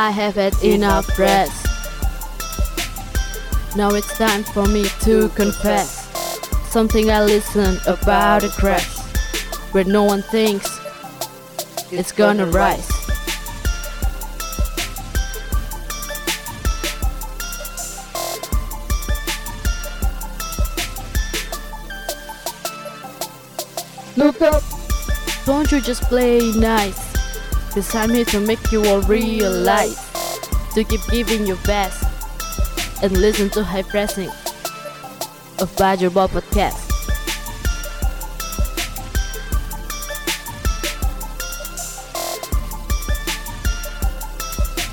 I have had enough rest. Now it's time for me to confess something I listened about a crash where no one thinks it's gonna rise. Look up, don't you just play nice? Cause I'm here to make you all realize to keep giving your best and listen to high pressing of Badger Ball Podcast.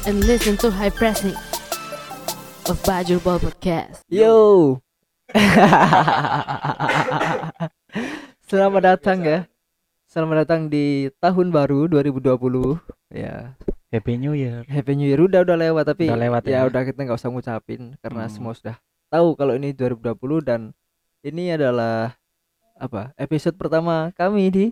And listen to high pressing of Badger Ball Podcast. Yo. Selamat datang ya. Selamat datang di tahun baru 2020. Ya, Happy New Year. Happy New Year udah udah lewat tapi Udah lewat ya, ya. udah kita nggak usah ngucapin karena Hmm. semua sudah tahu kalau ini 2020 dan ini adalah apa? Episode pertama kami di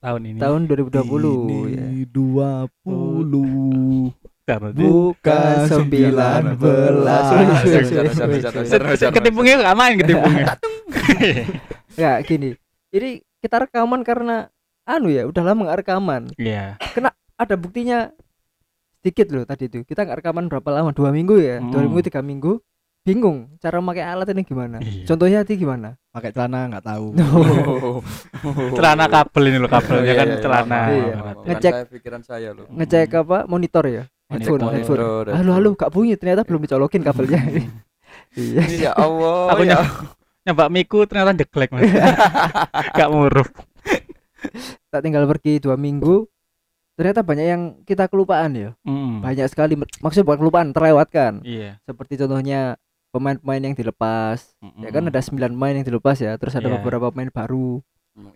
Tahun ini. tahun 2020 ya. Ini 20 Karena bukan 19 Ketimpungnya gak main ketimpungnya. Ya gini. Ini kita rekaman karena anu ya, udah lama nggak rekaman. Iya. ada buktinya sedikit loh tadi itu kita nggak rekaman berapa lama dua minggu ya dua Hmm. minggu tiga minggu bingung cara memakai alat ini gimana Iya. contohnya tadi gimana pakai celana nggak tahu. Celana kabel ini loh kabelnya Iya, kan iya, celana. Iya. Ngecek. pikiran saya loh. ngecek apa monitor ya headphone Monitor. headphone Monitor, halo halo gak bunyi ternyata belum dicolokin kabelnya iya ya Allah. Aku ya. nyoba, nyoba miku ternyata jeglek mas. Gak murup. Tak tinggal pergi dua minggu ternyata banyak yang kita kelupaan ya Mm. banyak sekali maksudnya bukan kelupaan terlewatkan Iya. seperti contohnya pemain-pemain yang dilepas ya kan ada 9 pemain yang dilepas ya terus ada Iya. beberapa pemain baru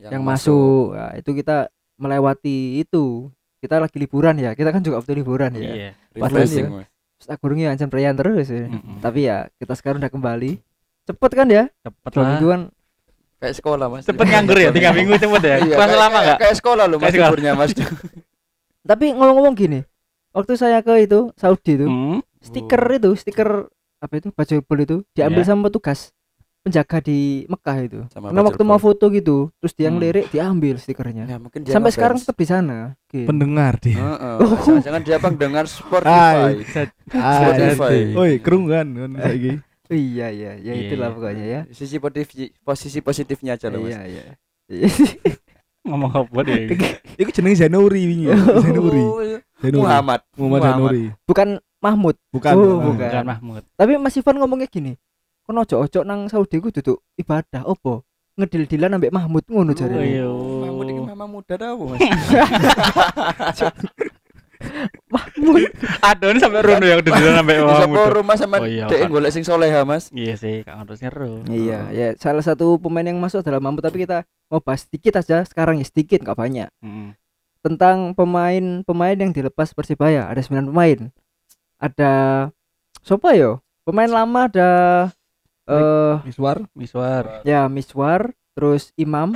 yang, masuk. Nah, itu kita melewati itu kita lagi liburan ya kita kan juga butuh liburan ya Iya. Padahal ya. Mas. Terus aku ngurungnya ancam perayaan terus ya Mm-mm. tapi ya kita sekarang udah kembali cepet kan ya Cepet dua lah. mingguan Kayak sekolah, Mas. Cepet nganggur ya tiga minggu cepet ya. Iya, lama kayak- gak? Kayak sekolah loh Mas liburnya, Mas. tapi ngomong-ngomong gini waktu saya ke itu Saudi itu Hmm. stiker itu stiker apa itu baju bol itu diambil Ya. sama petugas penjaga di Mekah itu Sama karena waktu mau foto gitu terus dia Hmm. ngelirik diambil stikernya Ya, mungkin dia sampai ngefans. sekarang tetap di sana gitu. Pendengar dia. Heeh. Oh. Jangan-jangan dia bang dengar Spotify. Spotify. Oi, kerung kan kan saiki. Iya iya ya Iya, itulah iya. pokoknya ya Sisi positif posisi positifnya aja loh, Mas. iya iya Ngomong apa deh? Iku jenenge Zanuri wingi. Zanuri. Oh. Zanuri. Muhammad. Muhammad Zanuri. bukan Mahmud Bukan. Oh, bukan. bukan. Mahmud. tapi Mas Ivan ngomongnya gini kon ojo ojo nang Saudi ku duduk ibadah opo ngedil-dilan ambek Mahmud ngono Oh, jare iya. Mahmud ini mama muda tau, Mas. Mahmud Aduh ini sampai rundu yang udah sampai Di Mahmud. Sapa rumah sama Oh, iya, Dek kan. golek sing soleha, Mas. Iya sih, kak harus nyeru. iya ya salah satu pemain yang masuk adalah Mahmud tapi kita mau bahas sedikit aja sekarang ya sedikit nggak banyak Mm. tentang pemain pemain yang dilepas Persibaya ada 9 pemain ada siapa yo pemain lama ada eh Miswar. Miswar. ya Miswar terus Imam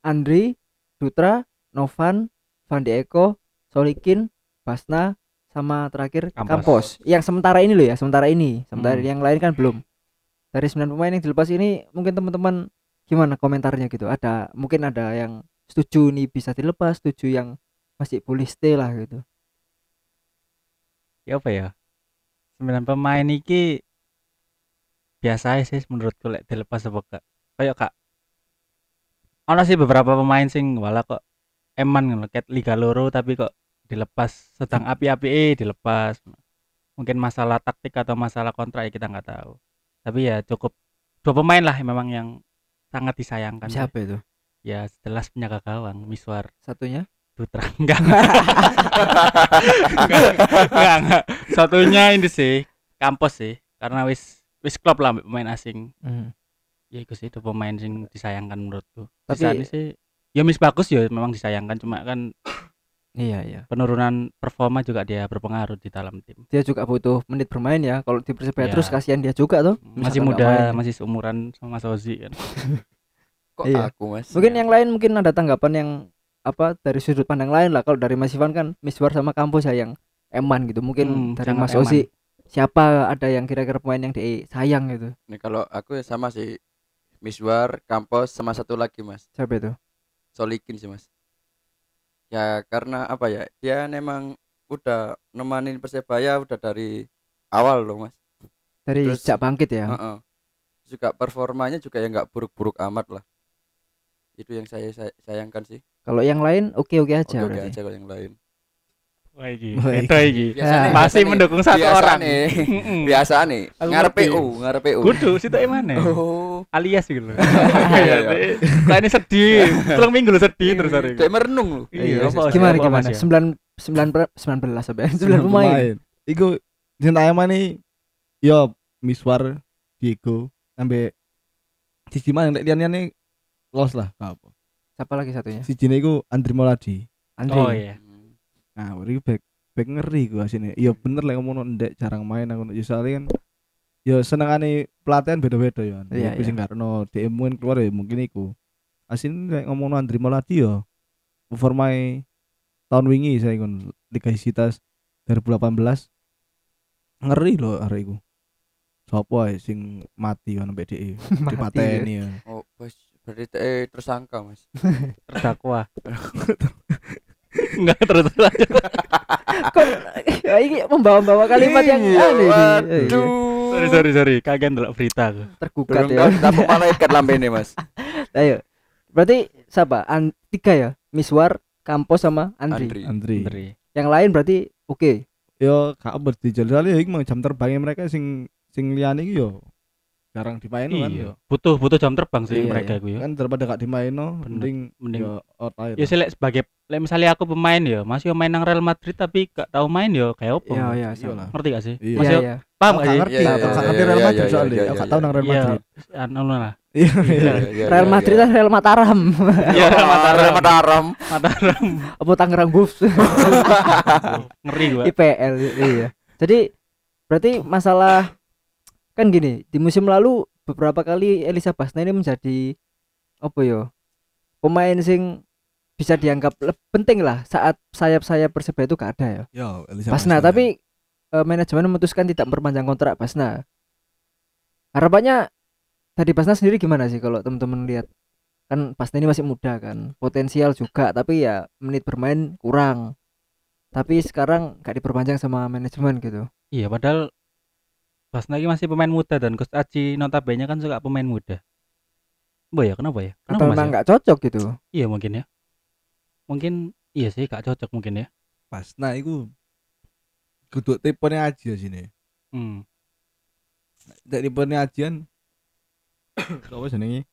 Andri Dutra Novan Van de Eko Solikin Basna sama terakhir Kampos. Kampos. yang sementara ini loh ya sementara ini sementara Hmm. yang lain kan belum dari 9 pemain yang dilepas ini mungkin teman-teman gimana komentarnya gitu ada mungkin ada yang setuju nih bisa dilepas setuju yang masih boleh stay lah gitu Ya apa ya? Sembilan pemain iki biasa aja sih menurutku lek dilepas apa gak. Kayak kak. Ono sih beberapa pemain sing wala kok eman ngono ket Liga Loro tapi kok dilepas sedang api-api eh dilepas. Mungkin masalah taktik atau masalah kontrak ya kita nggak tahu. Tapi ya cukup dua pemain lah yang memang yang sangat disayangkan. siapa itu? Ya jelas penjaga gawang Miswar. Satunya? Dutra. Enggak enggak, enggak, satunya ini sih kampus sih. Karena wis wis klub lah pemain asing. Hmm. ya itu sih itu pemain sing disayangkan menurutku. Tapi- sih ya mis bagus ya memang disayangkan cuma kan iya iya penurunan performa juga dia berpengaruh di dalam tim dia juga butuh menit bermain ya kalau di Persibaya Iya. terus kasihan dia juga tuh masih muda main. masih seumuran sama Mas Ozi kan Kok Iya. aku, Mas? mungkin yang lain mungkin ada tanggapan yang apa dari sudut pandang lain lah kalau dari Mas Ivan kan Miswar sama kampus ya yang eman gitu. Mungkin Hmm, dari Mas Ozi siapa ada yang kira-kira pemain yang di sayang gitu. Nih kalau aku ya sama sih. Miswar, Campos sama satu lagi Mas. Siapa itu? Solikin sih Mas. Ya karena apa ya? Dia memang udah nemanin Persebaya udah dari awal loh Mas. Dari Terus- sejak bangkit ya. Heeh. Juga performanya juga ya nggak buruk-buruk amat lah. Itu yang saya, saya sayangkan sih. Kalau yang lain oke-oke aja Oke oke berarti. aja kalau yang lain. Wah iki, beda iki. Masih mendukung satu biasa orang. Biasa nih. Aku Ngarep ngerti. PU, ngarep PU. Kudu situ mana? Oh. Alias gitu loh. Iya, iya. Nah ini sedih. Telung minggu lu sedih terus hari. Kayak merenung lu. Iya, apa- Gimana gimana? Mas, ya? Sembilan sembilan ber- sembilan belas sampai sembilan pemain. Iku cinta ayam nih yo Miswar Diego sampai siji mana nek liyane los lah apa. Siapa lagi satunya? Siji iku Andri Moladi. Andri. Oh iya. Nah, iki back back ngeri gua sini. Iya bener lek ngomong ndek jarang main aku yo soalnya kan yo senengane pelatihan beda-beda ya. Iya, iya. sing karena DM mungkin keluar ya mungkin iku. Asin lek ngomong Andri Moladi yo performa tahun wingi saya kon Liga Hisitas 2018 ngeri loh hari iku. Sopo ae sing mati kan mbek DE Mati, dipateni ya. Oh, bos berarti eh tersangka, Mas. Terdakwa. Enggak terus lanjut. Kok ya, ini membawa-bawa kalimat yang Iya, aneh. Iya, Waduh. Sorry sorry sorry, kaget ndelok berita aku. Tergugat ya. tapi malaikat lambene, Mas. Ayo. Berarti siapa? An tiga ya? Miswar, Campos sama Andri. Andri. Andri. Andri. Yang lain berarti oke. Yo gak berarti soalnya ya iku mang jam terbangnya mereka sing sing liyane iki yo jarang dimain kan yo. Iya. Butuh butuh jam terbang sih Iya, mereka iya. ya. Kan daripada gak dimain no, mending Mending yo out air. ya sih sebagai lek misalnya aku pemain ya, masih main nang Real Madrid tapi gak tahu main ya kayak opo. Iya, iya, Iya sama. lah. Ngerti gak sih? Iya. Masih Iya, iya. paham gak sih? ngerti, Iya, iya, gak iya, ngerti Real Madrid soalnya. gak tahu nang Real Iya, Madrid. anu lah. Iya. iya. Iya, Real Madrid dan Real Mataram. Iya, Real Mataram. Mataram. Mataram. Apa Tangerang Wolves? Ngeri gua. IPL iya. Jadi berarti masalah kan gini, di musim lalu beberapa kali Elisa Basna ini menjadi apa yo? Pemain sing bisa dianggap penting lah saat sayap-sayap Persebaya itu gak ada ya. Yo, Elisa Basna, Basna. tapi eh, manajemen memutuskan tidak memperpanjang kontrak Basna. Harapannya tadi Basna sendiri gimana sih kalau teman-teman lihat? Kan Basna ini masih muda kan, potensial juga, tapi ya menit bermain kurang. Tapi sekarang gak diperpanjang sama manajemen gitu. Iya, padahal Basna ini masih pemain muda dan Coach Aji notabene kan suka pemain muda. Boh ya, kenapa ya? Kenapa Atau Mas memang ya? nggak cocok gitu? Iya mungkin ya. Mungkin iya sih gak cocok mungkin ya. Basna iku kudu tipenya aja sini. Hmm. Nek tipenya ajian apa jenenge?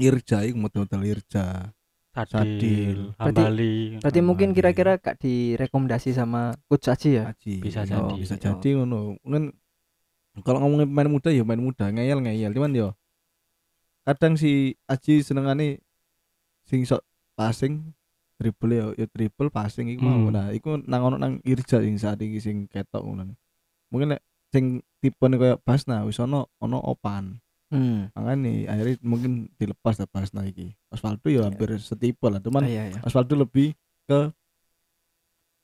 Irja iku model-model Irja. Sadil, Sadil. Hambali. Berarti mungkin kira-kira gak direkomendasi sama coach Aji ya? Aji. Bisa jadi. Bisa Yo. jadi ngono. Mungkin kalau ngomongin pemain muda ya pemain muda ngeyel ngeyel. Cuman yo kadang si Aji senengane sing sok passing dribble ya ya dribble passing iku mau. Hmm. nah iku nang ono nang Irja sing saat iki sing ketok ngono. Mungkin nek sing tipe koyo Basna wis ono ono opan. Hmm. makanya akhirnya mungkin dilepas lah Basna iki. Osvaldo ya hampir setipe lah cuman iya, iya. Osvaldo lebih ke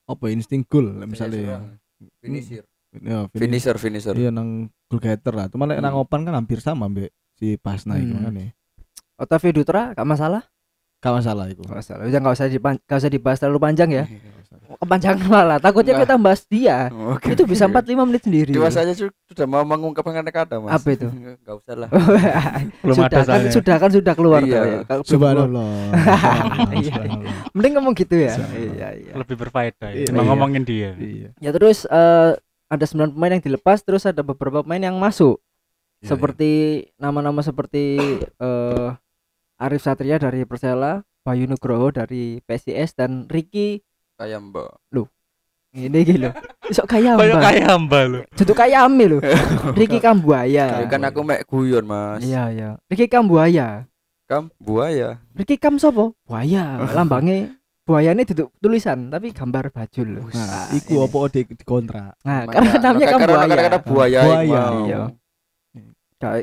apa ya, insting goal lah misalnya Finisher. Ya, finish- Finisher, finisher. iya nang goal getter lah cuman lek nang Hmm. opan kan hampir sama mbek si Basna iku Hmm. makanya Otavio Dutra gak masalah? gak masalah iku Gak masalah. Udah gak usah dipan- gak usah dibahas terlalu panjang ya. Iya. Kepanjangan malah. Takutnya Nah. kita bahas dia. Oke. Itu bisa 45 menit sendiri. Dewasa aja su- sudah mau mengungkapkan kata-kata, Mas. Apa itu? Enggak usah lah. Belum sudah ada kan soalnya. sudah kan sudah keluar Iya. ya. Keluar. subhanallah Iya. Mending ngomong gitu ya. Iya, iya. lebih berfaedah ya. Iya. Cuma Iya. ngomongin dia. iya Ya terus eh, ada 9 pemain yang dilepas terus ada beberapa pemain yang masuk. Iya, seperti nama-nama seperti eh Arif Satria dari Persela, Bayu Nugroho dari PSIS dan Ricky Kayak Mbak. ini gitu. Isok kaya Kayak hamba lu. Duduk kaya ame lho. Ricky Kambuaya. Ya kan aku mek guyon, Mas. Iya iya. Ricky Kambuaya. Kam buaya. Ricky Kam sopo? Buaya. Lambangnya buayanya duduk tulisan tapi gambar baju lho. nah Nah, iku ini. apa di di kontrak Nah, karena namanya karena Kambuaya. kata-kata buaya. Buaya, iya.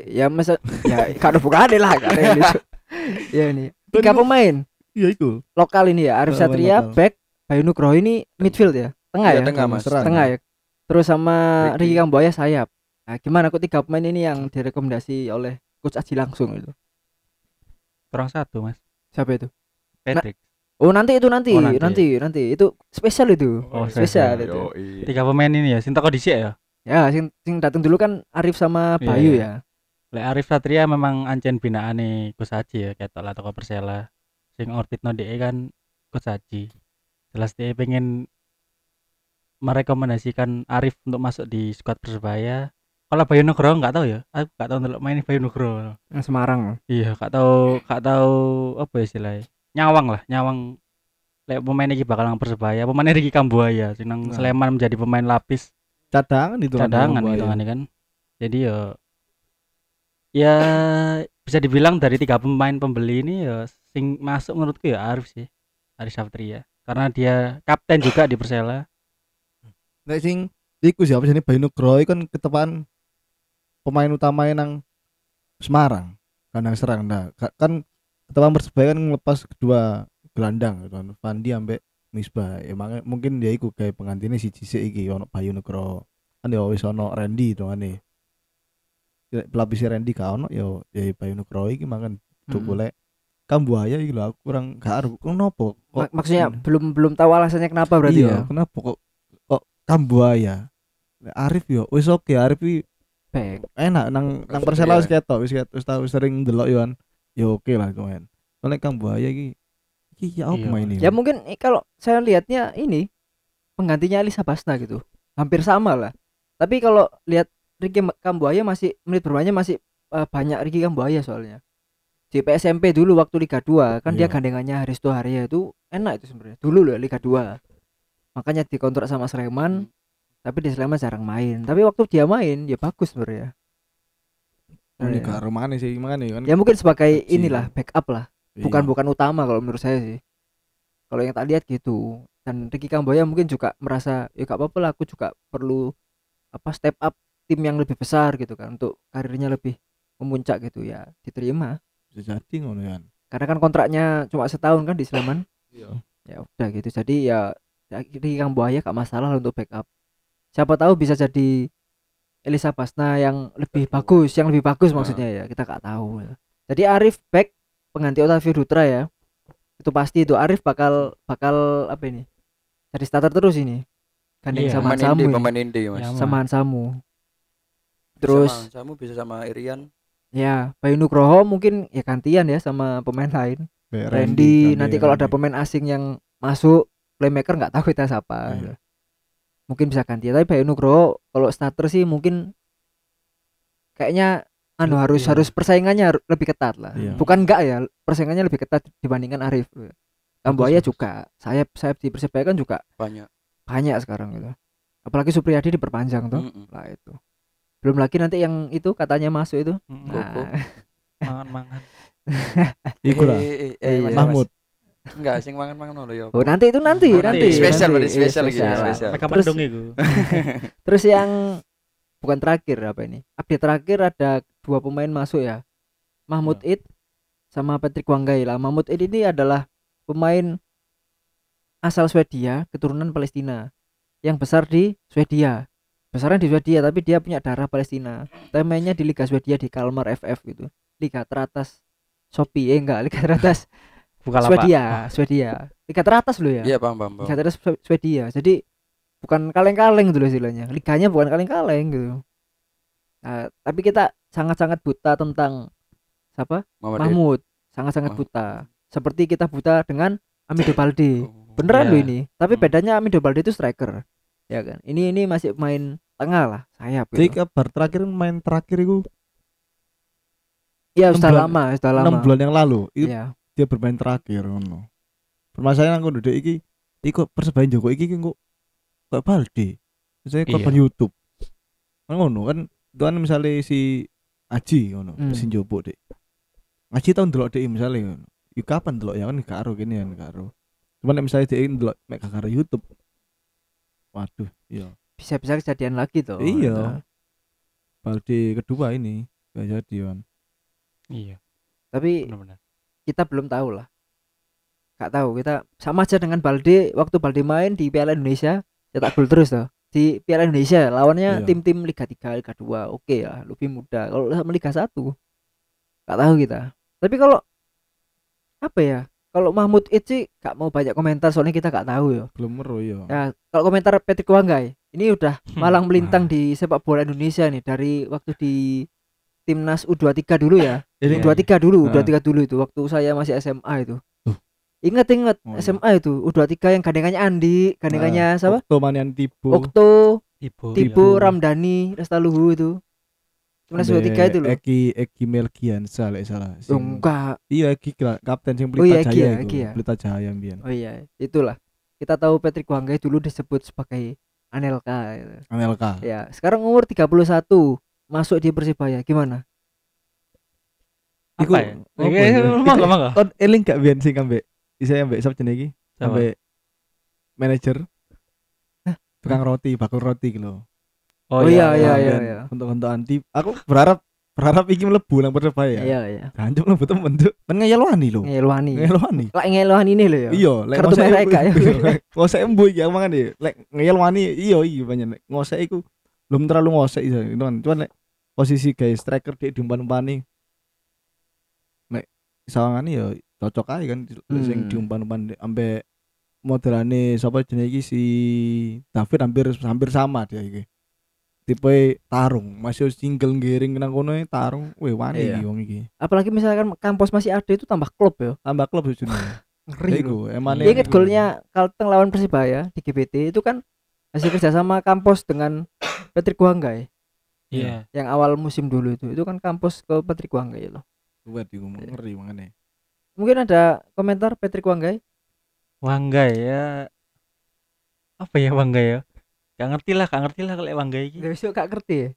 Ya masa ya kalau bukan lah kan ini. Ya ini. Tiga pemain iya iku lokal ini ya Arif Satria back Bayu Nugroho ini midfield ya tengah Iya, ya tengah, Mas. Tengah ya terus sama Ricky. Kambuaya sayap nah gimana kok tiga pemain ini yang direkomendasi oleh coach Aji langsung itu kurang satu mas siapa itu Patrick oh nanti itu nanti. Oh, nanti. nanti nanti. Itu spesial itu. Oh, spesial. Spesial. itu. Yoi. tiga pemain ini ya Sinta kok dhisik ya? Ya sing sing datang dulu kan Arif sama Iya, Bayu iya. ya. Lek Arif Satria memang ancen binaan nih Gus Haji ya ketok lah toko Persela. Sing orbit no DE kan Gus Haji. Jelas dia pengen merekomendasikan Arif untuk masuk di skuad Persebaya. Kalau Bayu Nugroho nggak tahu ya? Aku nggak tahu ndelok main Bayu Nugroho. Yang Semarang. Iya nggak tahu nggak tahu apa ya istilahnya nyawang lah nyawang. Lek pemain ini bakal nang Persebaya pemain Ricky Kambuaya sing nang Nah. Sleman menjadi pemain lapis. Cadangan itu kan, cadangan gitu kan kan? Jadi ya ya bisa dibilang dari tiga pemain pembeli ini ya sing masuk menurutku ya Arif sih Arif Saptria karena dia kapten juga di Persela. Nek sing iku siapa sih Bayu Nugroho iku kan ketepaan pemain utama nang Semarang kandang serang. Nah ka- kan ketepaan Persebaya kan ngelepas kedua gelandang gitu kan. Fandi ambek Misbah. Emang mungkin dia iku kayak pengantinnya si Cisi iki ono Bayu Nugroho kan ya wis ono Randy to ane pelapisnya Randy ka ono ya ya Bayu Nugroho iki mangan tuh boleh Kambuaya iki lho aku kurang gak aru kenapa Mak- maksudnya belum belum tahu alasannya kenapa berarti iya, ya? kenapa kok kok Kambuaya? Arif yo wis oke Arif iki enak nang nang Persela iya. wis ketok wis ketok wis sering delok yo kan yo oke lah kemarin. Soalnya Kambuaya iki iki ya apa Iya, main ini? ya mungkin eh, kalau saya lihatnya ini penggantinya Elisa Basna gitu. Hampir sama lah. Tapi kalau lihat Ricky Kambuaya masih menit bermainnya masih eh, banyak Ricky Kambuaya soalnya. Di PSMP dulu waktu Liga 2 kan dia Iya. gandengannya Haristo Haria itu enak itu sebenarnya. Dulu loh Liga 2 makanya dikontrak sama Sleman tapi di Sleman jarang main. Tapi waktu dia main ya bagus sebenarnya ini Iya. gak romane sih makanya kan. Ya mungkin sebagai Kecil. inilah backup lah. Iya. bukan bukan utama kalau menurut saya sih. Kalau yang tak lihat gitu. Dan Ricky Kamboya mungkin juga merasa ya gak apa-apa lah aku juga perlu apa step up tim yang lebih besar gitu kan untuk karirnya lebih memuncak gitu. Ya diterima. Bisa jadi ngono kan. Karena kan kontraknya cuma setahun kan di Sleman. Iya. Ya udah gitu. Jadi ya ya Ricky Kamboya gak masalah lah untuk backup. Siapa tahu bisa jadi Elisa Basna yang lebih bagus yang lebih bagus Nah. maksudnya ya kita gak tahu jadi Arif back pengganti Otavio Dutra ya itu pasti itu Arif bakal bakal apa ini jadi starter terus ini. Gandeng Iya, sama pemain Samu pemain inti mas. Ya, sama Samu. Bisa terus sama Samu bisa sama Irian. Ya Bayu Nugroho mungkin ya gantian ya sama pemain lain. Kayak Randy, nanti kalau ada Randy. pemain asing yang masuk playmaker nggak tahu kita siapa. Iya. Mungkin bisa ganti. Tapi Bayu Nugroho kalau starter sih mungkin kayaknya anu harus Iya. harus persaingannya lebih ketat lah. Iya. bukan enggak ya persaingannya lebih ketat dibandingkan Arif. Kambuaya bagus. juga sayap sayap di Persebaya kan juga banyak. banyak sekarang gitu. Apalagi Supriyadi diperpanjang tuh Mm-mm. lah itu. Belum lagi nanti yang itu katanya masuk itu. Mm, Koko. nah, mangan mangan. Iku lah Eh, eh, Eh, eh, Mas, Mahmud. Enggak sing mangan-mangan ya oh nanti itu nanti Oh, nanti, nanti. Spesial berarti, Iya, spesial lagi, spesial. spesial. mereka Terus- Terus yang bukan terakhir apa ini? Update terakhir ada dua pemain masuk ya. Mahmud Id sama Patrick Wanggai lah. Mahmud Id ini adalah pemain asal Swedia, keturunan Palestina. Yang besar di Swedia. Besarnya di Swedia tapi dia punya darah Palestina. Temanya di Liga Swedia di Kalmar FF gitu. Liga teratas Shopee eh enggak, Liga teratas bukan Swedia, Swedia. Liga teratas loh ya. iya paham paham paham. Liga Teratas Swe- Swedia. Jadi bukan kaleng-kaleng gitu loh istilahnya. Liganya bukan kaleng-kaleng gitu. Nah, tapi kita sangat-sangat buta tentang siapa? Muhammad Mahmud. Sangat-sangat Oh. buta. Seperti kita buta dengan Amido Balde. Oh. Beneran Iya. loh ini. Tapi Hmm. bedanya Amido Balde itu striker. Ya kan. Ini ini masih main tengah lah, sayap Jadi gitu. kabar terakhir main terakhir itu Iya, sudah bulan- lama, sudah lama. 6 bulan yang lalu itu Iya. Dia bermain terakhir ngono. Permasalahan aku ndek iki iku persebaya Joko iki ki kok kok Balde. Saya korban YouTube. Kan ngono kan itu kan misalnya si Aji ngono, Hmm. si Jopo dek. Aji tau ndelok dek misalnya ngono. Iku kapan ndelok ya kan gak karo kene kan gak karo. Cuman nek misalnya dek ndelok mek gak karo YouTube. Waduh, iya. Bisa-bisa kejadian lagi tuh. Iya. Nah, Balde kedua ini gak jadi kan. iya Tapi benar-benar kita belum tahu lah. Gak tahu kita sama aja dengan Balde waktu Balde main di Piala Indonesia cetak gol terus tuh di Piala Indonesia lawannya Iya. tim-tim Liga 3, Liga 2. Oke ya, lebih mudah. Kalau sama Liga 1 nggak tahu kita. Tapi kalau apa ya? Kalau Mahmud Itzi gak mau banyak komentar soalnya kita gak tahu ya. belum meru ya Ya, kalau komentar Patrick Wanggai, ini udah malang melintang Wah. di sepak bola Indonesia nih dari waktu di timnas U23 dulu ya. Ini U23 dulu, Ah. U23 dulu itu waktu saya masih SMA itu. Ingat-ingat Oh, iya. SMA itu U23 yang gandengannya Andi, gandengannya siapa? Okto Manian Tibo Okto, Tibo. Tibo. Ramdhani, Restaluhu itu. Timnas Ambek U23 itu loh. Eki Eki Melgiansa lek salah Oh, Sing- enggak. iya Eki kapten sing Oh, iya, Pelita Eki Jaya ya, iku, Eki ya. Pelita Jaya mbiyen Oh iya, itulah. Kita tahu Patrick Wanggai dulu disebut sebagai Anelka gitu. Anelka Ya, sekarang umur 31, masuk di Persibaya. Gimana? Apa ya? apa Oke, ya? monggo monggo. kon eling gak biyen sing ambek isa ambek sapa jenenge iki ambek manajer tukang roti bakul roti gitu loh Oh, iya, iya, iya, iya. untuk-untuk anti aku berharap berharap iki mlebu nang Persebaya Iya, iya. Jancuk mlebu temen cuk kan ngeyel wani lho Ngeluani. ngeyel wani Lah ngeluani ini loh ya. iya lek Kartu mereka ya. ngosek embu iki aku mangan deh lek ngeyel wani iya iya banyak lek ngosek iku belum terlalu ngosek iso itu kan cuman lek posisi guys striker di diumpan-umpani nek sawangane ya cocok aja kan. Hmm. sing diumpan-umpan ambek modelane sapa jenenge iki? Si David hampir hampir sama dia iki. Tipe tarung. Masih single giring nang kono e, tarung weh wani Iya. iki wong iki. Apalagi misalkan kampus masih ada itu tambah klub ya. tambah klub sejune Ngeri loh. iku emane inget golnya Kalteng lawan Persibaya di GBT itu kan hasil kerjasama kampus dengan Patrick Wanggai Iya. yang awal musim dulu itu. Itu kan kampus ke Patrick Wanggai loh. kuat iku ngeri mangane Mungkin ada komentar Patrick Wanggai? Wanggai ya. Apa ya Wanggai ya? Gak ngerti lah, gak ngerti lah kalau Wanggai iki. Gak bisa gak ngerti ya.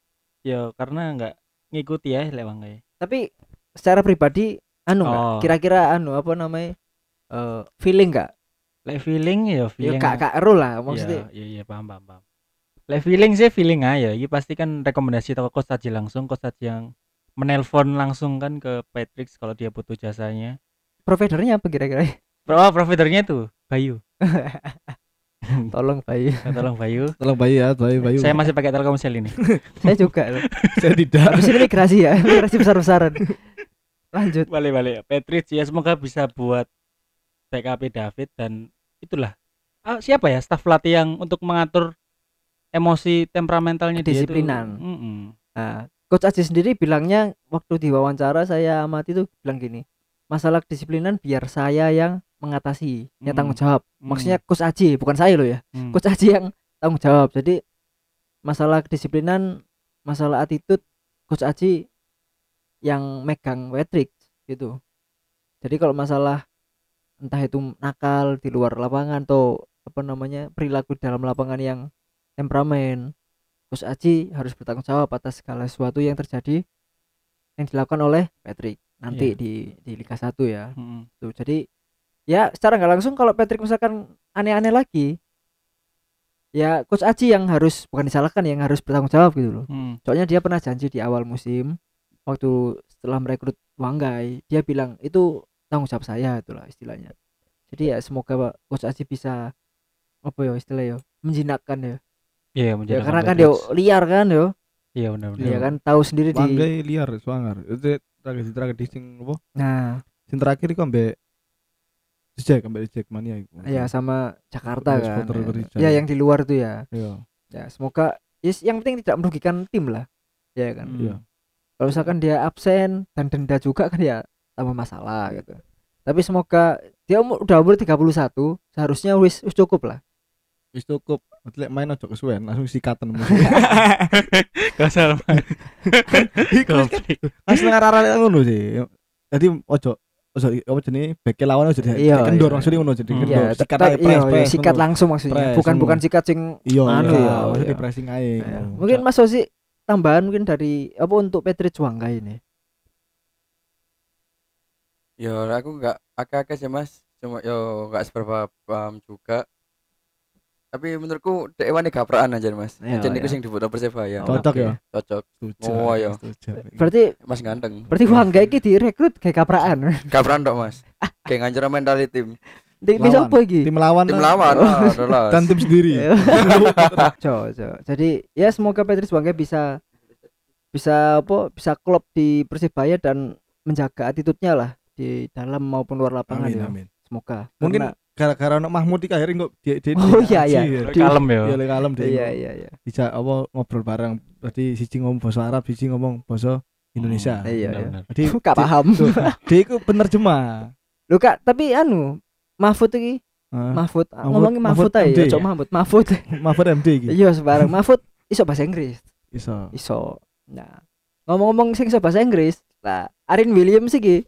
Ya karena nggak ngikuti ya lek Wanggai. Tapi secara pribadi anu nggak? Oh. Kira-kira anu apa namanya? eh feeling gak? Lek feeling ya Ya feeling. kak kak ero lah maksudnya. Iya, iya, iya, paham, paham, paham. Lek feeling sih feeling aja. Ini pasti kan rekomendasi toko Coach langsung, Coach yang menelpon langsung kan ke Patrick kalau dia butuh jasanya. Providernya apa kira-kira? Oh, providernya tuh Bayu. Tolong Bayu. Ya, tolong Bayu. tolong bayu ya bayu bayu Saya masih pakai Telkomsel ini. Saya juga. loh. saya tidak Habis ini migrasi ya, migrasi besar-besaran. Lanjut. balik balik. Patrick ya semoga bisa buat backup David dan itulah. Ah, siapa ya staf pelatih yang untuk mengatur emosi temperamentalnya dia itu? Nah, Coach Aji sendiri bilangnya waktu di wawancara saya amati itu bilang gini, masalah kedisiplinan biar saya yang mengatasi, yang Hmm. tanggung jawab. Hmm. Maksudnya Coach Aji, bukan saya loh ya. Hmm. Coach Aji yang tanggung jawab. Jadi masalah kedisiplinan, masalah attitude Coach Aji yang megang Patrick gitu. Jadi kalau masalah entah itu nakal di luar lapangan atau apa namanya perilaku dalam lapangan yang temperamen, Coach Aji harus bertanggung jawab atas segala sesuatu yang terjadi yang dilakukan oleh Patrick nanti Iya. di di Liga 1 ya. Mm-mm. Tuh, jadi ya secara nggak langsung kalau Patrick misalkan aneh-aneh lagi ya coach Aji yang harus bukan disalahkan yang harus bertanggung jawab gitu loh Mm. soalnya dia pernah janji di awal musim waktu setelah merekrut Wanggai dia bilang itu tanggung jawab saya itulah istilahnya jadi ya semoga coach Aji bisa apa ya istilahnya ya menjinakkan ya, Iya, ya menjadi karena kan dia liar kan yo. Iya benar benar. dia kan tahu sendiri di Wanggai liar swanger itu tragedi tragedi sing apa? Nah. Sing terakhir iku ambek Jack ambek Jack mania iku. Ya sama Jakarta Iya, kan. Rijal. ya. yang di luar tuh ya. Iya. Ya semoga yes, yang penting tidak merugikan tim lah. Ya kan? Hmm. iya. Kalau misalkan dia absen dan denda juga kan ya tambah masalah gitu. Tapi semoga dia umur, udah umur 31 seharusnya wis, wis cukup lah wis cukup lek main ojo kesuwen langsung sikatan Gak salah. iku wis kan arah ngono sih. Jadi ojo ojo apa jenenge beke lawan ojo di Iya, kendor iya. maksudnya ngono jadi Hmm. kendor. ya Sikat ae iya, press, iya, sikat langsung maksudnya bukan bukan sikat sing Iya, Anu iya, ya, maksudnya iya. di pressing ae. mungkin Mas Osi tambahan mungkin dari apa untuk Petri Juangga ini Ya aku nggak akeh-akeh sih mas, cuma yo nggak seberapa paham juga. Tapi menurutku dek wani gapraan aja mas. Iya, Jadi iku iya. sing dibutuh Persebaya. Oh, Cocok ya. Cocok. Oh, setuju. berarti Mas ganteng. berarti Wangga ini direkrut kayak kapraan Gapraan dok mas. Kayak ngancur mentality tim. Tim apa iki? tim lawan tim lawan lah, adalah dan tim sendiri jo. Jadi ya semoga Patrice Bangke bisa bisa apa bisa klop di Persibaya dan menjaga attitude-nya lah di dalam maupun luar lapangan amin ya. amin Semoga. mungkin Karena- gara-gara ono Mahmud iki akhirnya kok dia dia Oh, iya, iya. Di kalem ya. ya lek kalem dia iya iya iya. bisa apa ngobrol bareng berarti siji ngomong bahasa Arab siji ngomong bahasa Indonesia Hmm, Iya, iya. jadi Gak paham. dia itu penerjemah Lu Kak, tapi anu Mahfud iki Hah? Mahfud, Mahfud- ngomongin Mahfud, Mahfud aja ya, Cok ya? Mahfud. Mahfud. Mahfud MD iki Iya, sebarang Mahfud iso bahasa Inggris. iso Iso. Nah, ngomong-ngomong sing iso bahasa Inggris, lah Arin Williams iki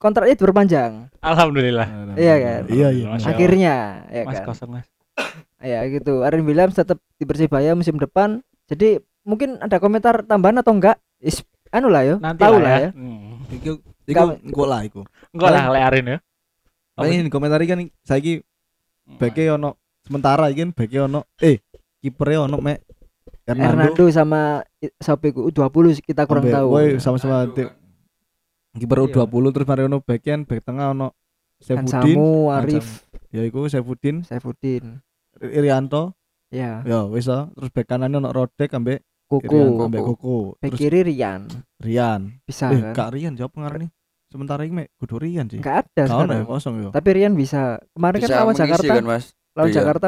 kontraknya diperpanjang. Alhamdulillah. Iya kan? iya iya. Akhirnya, ya Mas kan. kosong mas. Ya gitu. Arin Williams tetap di Persibaya musim depan. Jadi mungkin ada komentar tambahan atau enggak? Is, anu lah yo. Nanti Tahu lah lah ya. ya. Hmm. iku iku engko lah iku Enggak lah learin ya. Apa Paling komentari kan saiki beke ono sementara iki kan beke ono eh kipernya ono mek Hernando Hernando sama iku U20 kita kurang Ambek tahu. Woi Ya. sama-sama tim kiper Iya. U20 terus mari ono bagian back tengah ono Saifuddin Hansamu, Arif, ya iku Saifuddin Saifuddin. Irianto Ya, ya wis terus back kanan ono Rodek ambek Kuku. Ambek Koko Bek terus kiri Rian. Rian Bisa eh kan? Kak Rian jawab pengarang nih sementara ini mek kudu Rian sih Enggak ada Kau sekarang. kosong yo Tapi Rian bisa. Kemarin kan bisa lawan mengisi Jakarta, kan mas lawan Iya. Jakarta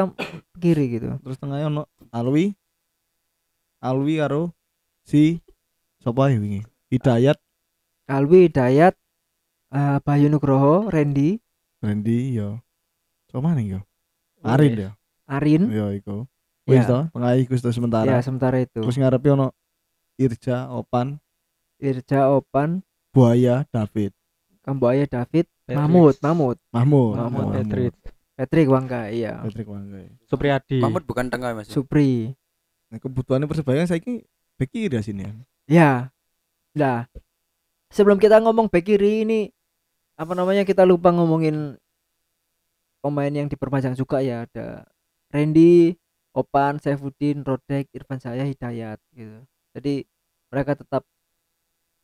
kiri gitu. terus tengahnya ono Alwi Alwi karo si sapa ya wingi Hidayat Alwi Dayat eh, Bayu Nugroho, Randy, Randy yo Sapa nih yo Arin ya Arin. yo iku wis Ya, to tengah iku to ya sementara sementara itu. terus ngarepe ono Irja Opan Irja Opan, Buaya David Kamboya David, Patrick. Mahmud, Mahmud, Mahmud Mahmud, Patrick. Patrick Wangga, iya. Patrick Wanggai Supriyadi. Mahmud bukan tengah mas? Supri. nah kebutuhannya persebaya saya ini back kiri ya sini ya Ya. Nah, sebelum kita ngomong back kiri ini apa namanya kita lupa ngomongin pemain yang diperpanjang juga ya ada Randy, Opan, Saifuddin, Rodek, Irfan Saya, Hidayat gitu. Jadi mereka tetap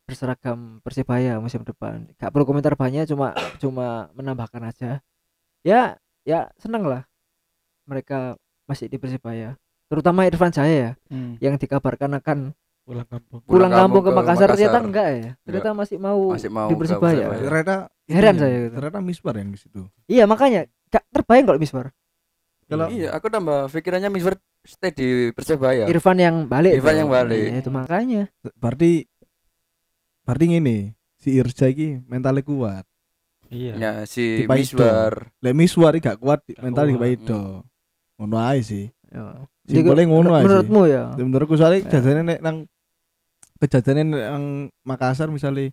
berseragam Persibaya musim depan. Gak perlu komentar banyak cuma cuma menambahkan aja. Ya, ya seneng lah mereka masih di Persibaya. Terutama Irfan Saya ya Hmm. yang dikabarkan akan Pulang kampung. pulang kampung ke ke Makassar, ternyata Makassar. enggak ya ternyata masih mau, Masih mau di Persibaya Persibaya. ternyata Heran ini, saya gitu. ternyata misbar yang di situ iya makanya gak terbayang kalau Misbar Kalau- Iya, aku tambah pikirannya Miswar stay di Persebaya. Irfan yang balik Irfan yang balik. Iya, itu makanya berarti berarti ini si Irja iki mentalnya kuat Iya. Ya, si lek miswar iki gak kuat Gak mental di kuat, Paido ngono ae sih ya. Simpelnya ngono ae sih. menurutmu ya menurutku soalnya Ya. kejadiannya nek nang kejadiannya nang Makassar misalnya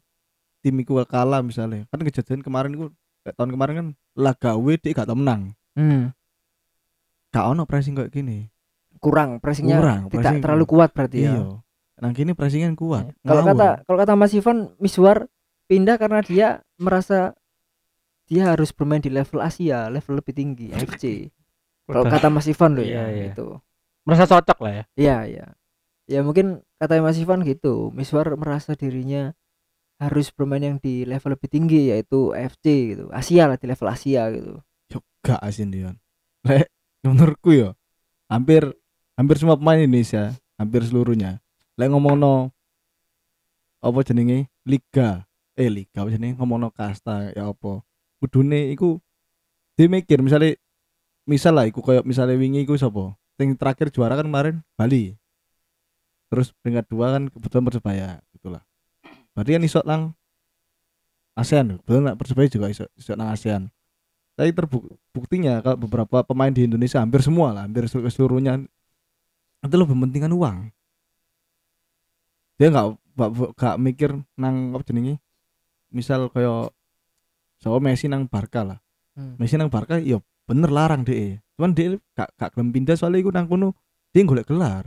tim iku kalah misalnya. Kan kejadian kemarin iku kayak tahun kemarin kan laga W dia gak tau menang. Hmm, gak ono pressing kayak gini. Kurang pressingnya. Kurang, tidak pressing terlalu kuat berarti ya? Iya. Nang kini pressingan kuat. Kalau Ngawur. kata kalau kata Mas Ivan Miswar pindah karena dia merasa dia harus bermain di level Asia level lebih tinggi AFC kalau kata Mas Ivan loh Iya, ya iya. gitu Merasa cocok lah ya. Iya, iya. Ya mungkin kata Mas Ivan gitu. Miswar merasa dirinya harus bermain yang di level lebih tinggi yaitu AFC gitu. Asia lah di level Asia gitu. Yo, gak asin Dion lek menurutku yo hampir hampir semua pemain Indonesia hampir seluruhnya lek ngomong no apa jenenge liga eh liga apa jenenge ngomong no kasta ya apa kudune iku dia mikir misalnya misal lah iku kayak misalnya wingi iku sapa yang terakhir juara kan kemarin Bali. Terus peringkat dua kan kebetulan persebaya gitulah. Berarti kan iso nang ASEAN. Betul nggak? Persebaya juga iso iso nang ASEAN. Tapi terbuktinya kalau beberapa pemain di Indonesia hampir semua lah hampir sel- seluruhnya itu lebih pentingkan uang. Dia nggak nggak nggak mikir nang apa jenenge? Misal kayak so Messi nang Barca lah. Hmm. Messi nang Barca ya bener larang deh cuman dia gak gak gelem pindah soalnya iku nang kono. Dia golek gelar.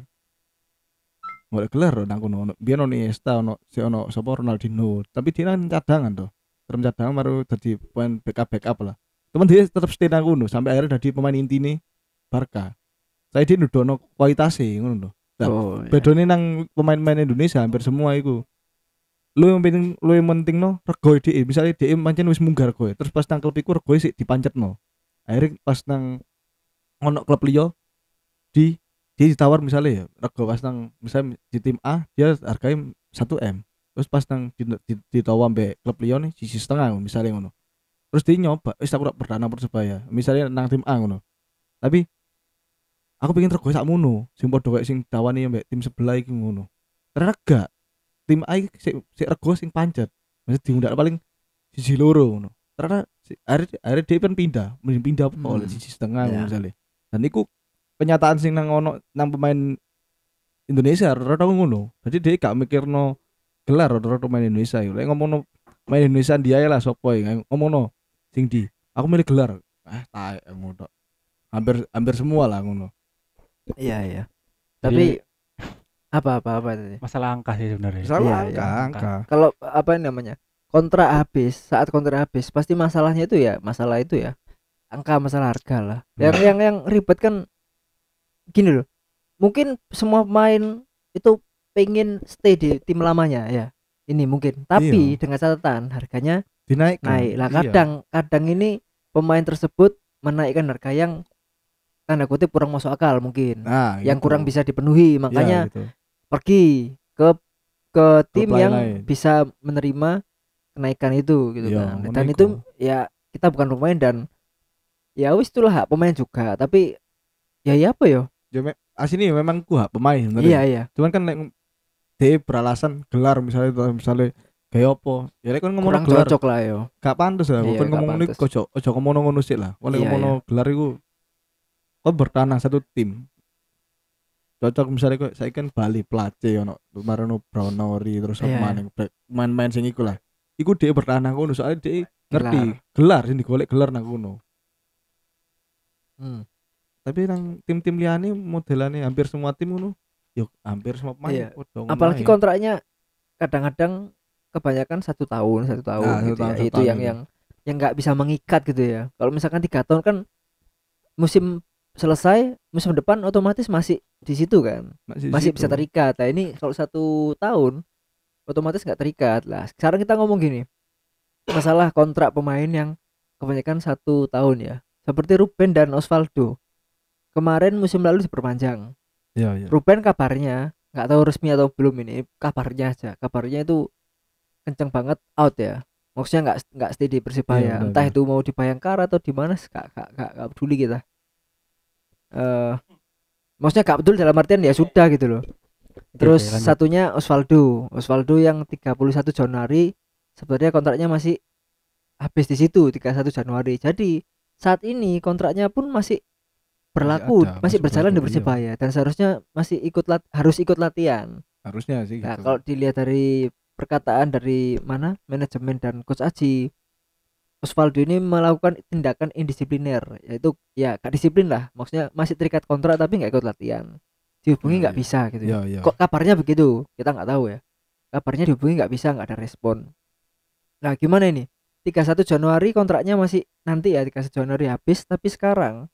Golek gelar nang kono. Ono- biar ono Iniesta ono si ono sapa Ronaldinho. Tapi dia kan cadangan tuh terus cadangan baru jadi pemain backup backup lah. Cuman dia tetap stay nang kono sampai akhirnya jadi pemain inti nih Barca. Saya dia nudono kualitasnya ngono loh Oh, iya. bedone nang pemain-pemain Indonesia hampir semua iku. Lu yang penting lu yang penting no rego dia misalnya dia pancen wis munggar kowe. Terus pas nang klub iku rego sik dipancet no akhirnya pas nang ono klub liya di dia ditawar misalnya ya rego pas nang misalnya di tim A dia harganya 1 m. Terus pas nang di, di, mbek klub liya nih sisi setengah misalnya ngono. Terus dia nyoba wis aku perdana persebaya misalnya nang tim A ngono. Tapi aku pengen rego sak mono sing padha kayak sing dawani mbek tim sebelah iki ngono. Ternyata gak tim A sik sik rego sing pancet. Maksud diundak paling sisi loro ngono. Ternyata si, akhirnya akhirnya dia kan pindah mending pindah apa oleh Hmm. sisi setengah Ya. misalnya dan iku kenyataan sing nang ono nang pemain Indonesia rata ngono jadi dia gak mikirno gelar rata pemain Indonesia iku lek ngomongno main Indonesia dia lah sopo ya ngomongno sing di aku milih gelar ah taek ngono tok. hampir hampir semua lah ngono Iya iya. Tapi apa apa apa tadi? masalah angka sih sebenarnya Selalu Iya, angka, iya. angka. Kalau apa ini namanya? Kontrak habis, saat kontrak habis pasti masalahnya itu ya, masalah itu ya. Angka masalah harga lah. Yang yang yang ribet kan gini loh. Mungkin semua pemain itu pengen stay di tim lamanya ya. Ini mungkin. Tapi Iya. dengan catatan harganya Dinaikkan. naik. Lah Iya. kadang kadang ini pemain tersebut menaikkan harga yang tanda kutip kurang masuk akal mungkin. Nah, yang gitu. kurang bisa dipenuhi, Ya, makanya gitu. pergi ke ke tim yang lain-lain. bisa menerima kenaikan itu gitu Iya, kan. Dan itu ya kita bukan pemain dan ya wis itulah hak pemain juga, tapi ya ya apa yo? Ya, me- asini memang ku hak pemain Iya sebenarnya. iya. Cuman kan dia beralasan gelar misalnya misalnya kayak apa ya kan ngomong Kurang gelar cocok lah yo. gak pantes lah Iya, kan ngomong ini ojo ojo ngomong ngono sih lah kalau Iya, ngomong gelar itu kau bertanah satu tim cocok misalnya kok saya kan Bali Place ono Marono Brownori terus Iya, apa maning main-main sing iku lah iku dia bertanah ngono soalnya dia ngerti Gelar. gelar sing digolek gelar nang kono Hmm. tapi nang tim-tim liane modelannya hampir semua tim ngono yuk hampir semua pemain Iya. Apalagi kontraknya kadang-kadang kebanyakan satu tahun satu tahun Nah, satu gitu tahun, ya. satu Itu tahun yang gitu. yang yang nggak bisa mengikat gitu ya. Kalau misalkan tiga tahun kan musim selesai musim depan otomatis masih di situ kan. masih bisa situ. terikat. Nah ini kalau satu tahun otomatis nggak terikat lah. Sekarang kita ngomong gini, masalah kontrak pemain yang kebanyakan satu tahun ya. Seperti Ruben dan Osvaldo. Kemarin musim lalu diperpanjang. Iya, iya. Ruben kabarnya nggak tahu resmi atau belum ini kabarnya aja. Kabarnya itu kenceng banget out ya. Maksudnya nggak nggak stay di Persibaya. Benar, Entah itu mau di Bayangkara atau di mana, gak, gak, gak, gak peduli kita. Eh, maksudnya gak peduli dalam artian ya sudah gitu loh. Terus Oke, lanjut. satunya Osvaldo. Osvaldo yang 31 Januari sebenarnya kontraknya masih habis di situ 31 Januari. Jadi saat ini kontraknya pun masih berlaku, ada, masih, masih berjalan di berlaku, iya. Persibaya dan seharusnya masih ikut lat- harus ikut latihan. harusnya sih Nah, gitu. kalau dilihat dari perkataan dari mana manajemen dan coach Aji Osvaldo ini melakukan tindakan indisipliner yaitu ya gak disiplin lah maksudnya masih terikat kontrak tapi nggak ikut latihan dihubungi nggak iya. bisa gitu ya. Iya. kok kabarnya begitu kita nggak tahu ya kabarnya dihubungi nggak bisa nggak ada respon nah gimana ini 31 Januari kontraknya masih nanti ya 31 Januari habis tapi sekarang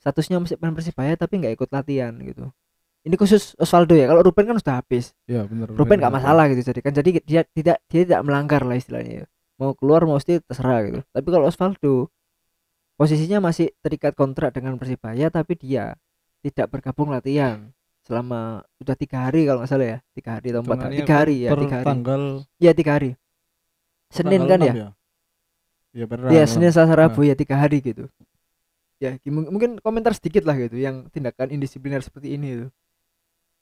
statusnya masih pemain Persibaya tapi nggak ikut latihan gitu. Ini khusus Osvaldo ya kalau Ruben kan sudah habis. Iya, bener. Ruben bener, nggak masalah gitu jadi kan jadi dia tidak dia tidak melanggar lah istilahnya mau keluar mau stay terserah gitu. Tapi kalau Osvaldo posisinya masih terikat kontrak dengan Persibaya tapi dia tidak bergabung latihan selama sudah tiga hari kalau nggak salah ya tiga hari atau empat hari. Tiga hari ya tiga hari. tanggal ya tiga hari. Senin kan enam ya Iya, bener. Iya enam. Senin Selasa Rabu ya tiga hari gitu ya mungkin komentar sedikit lah gitu yang tindakan indisipliner seperti ini itu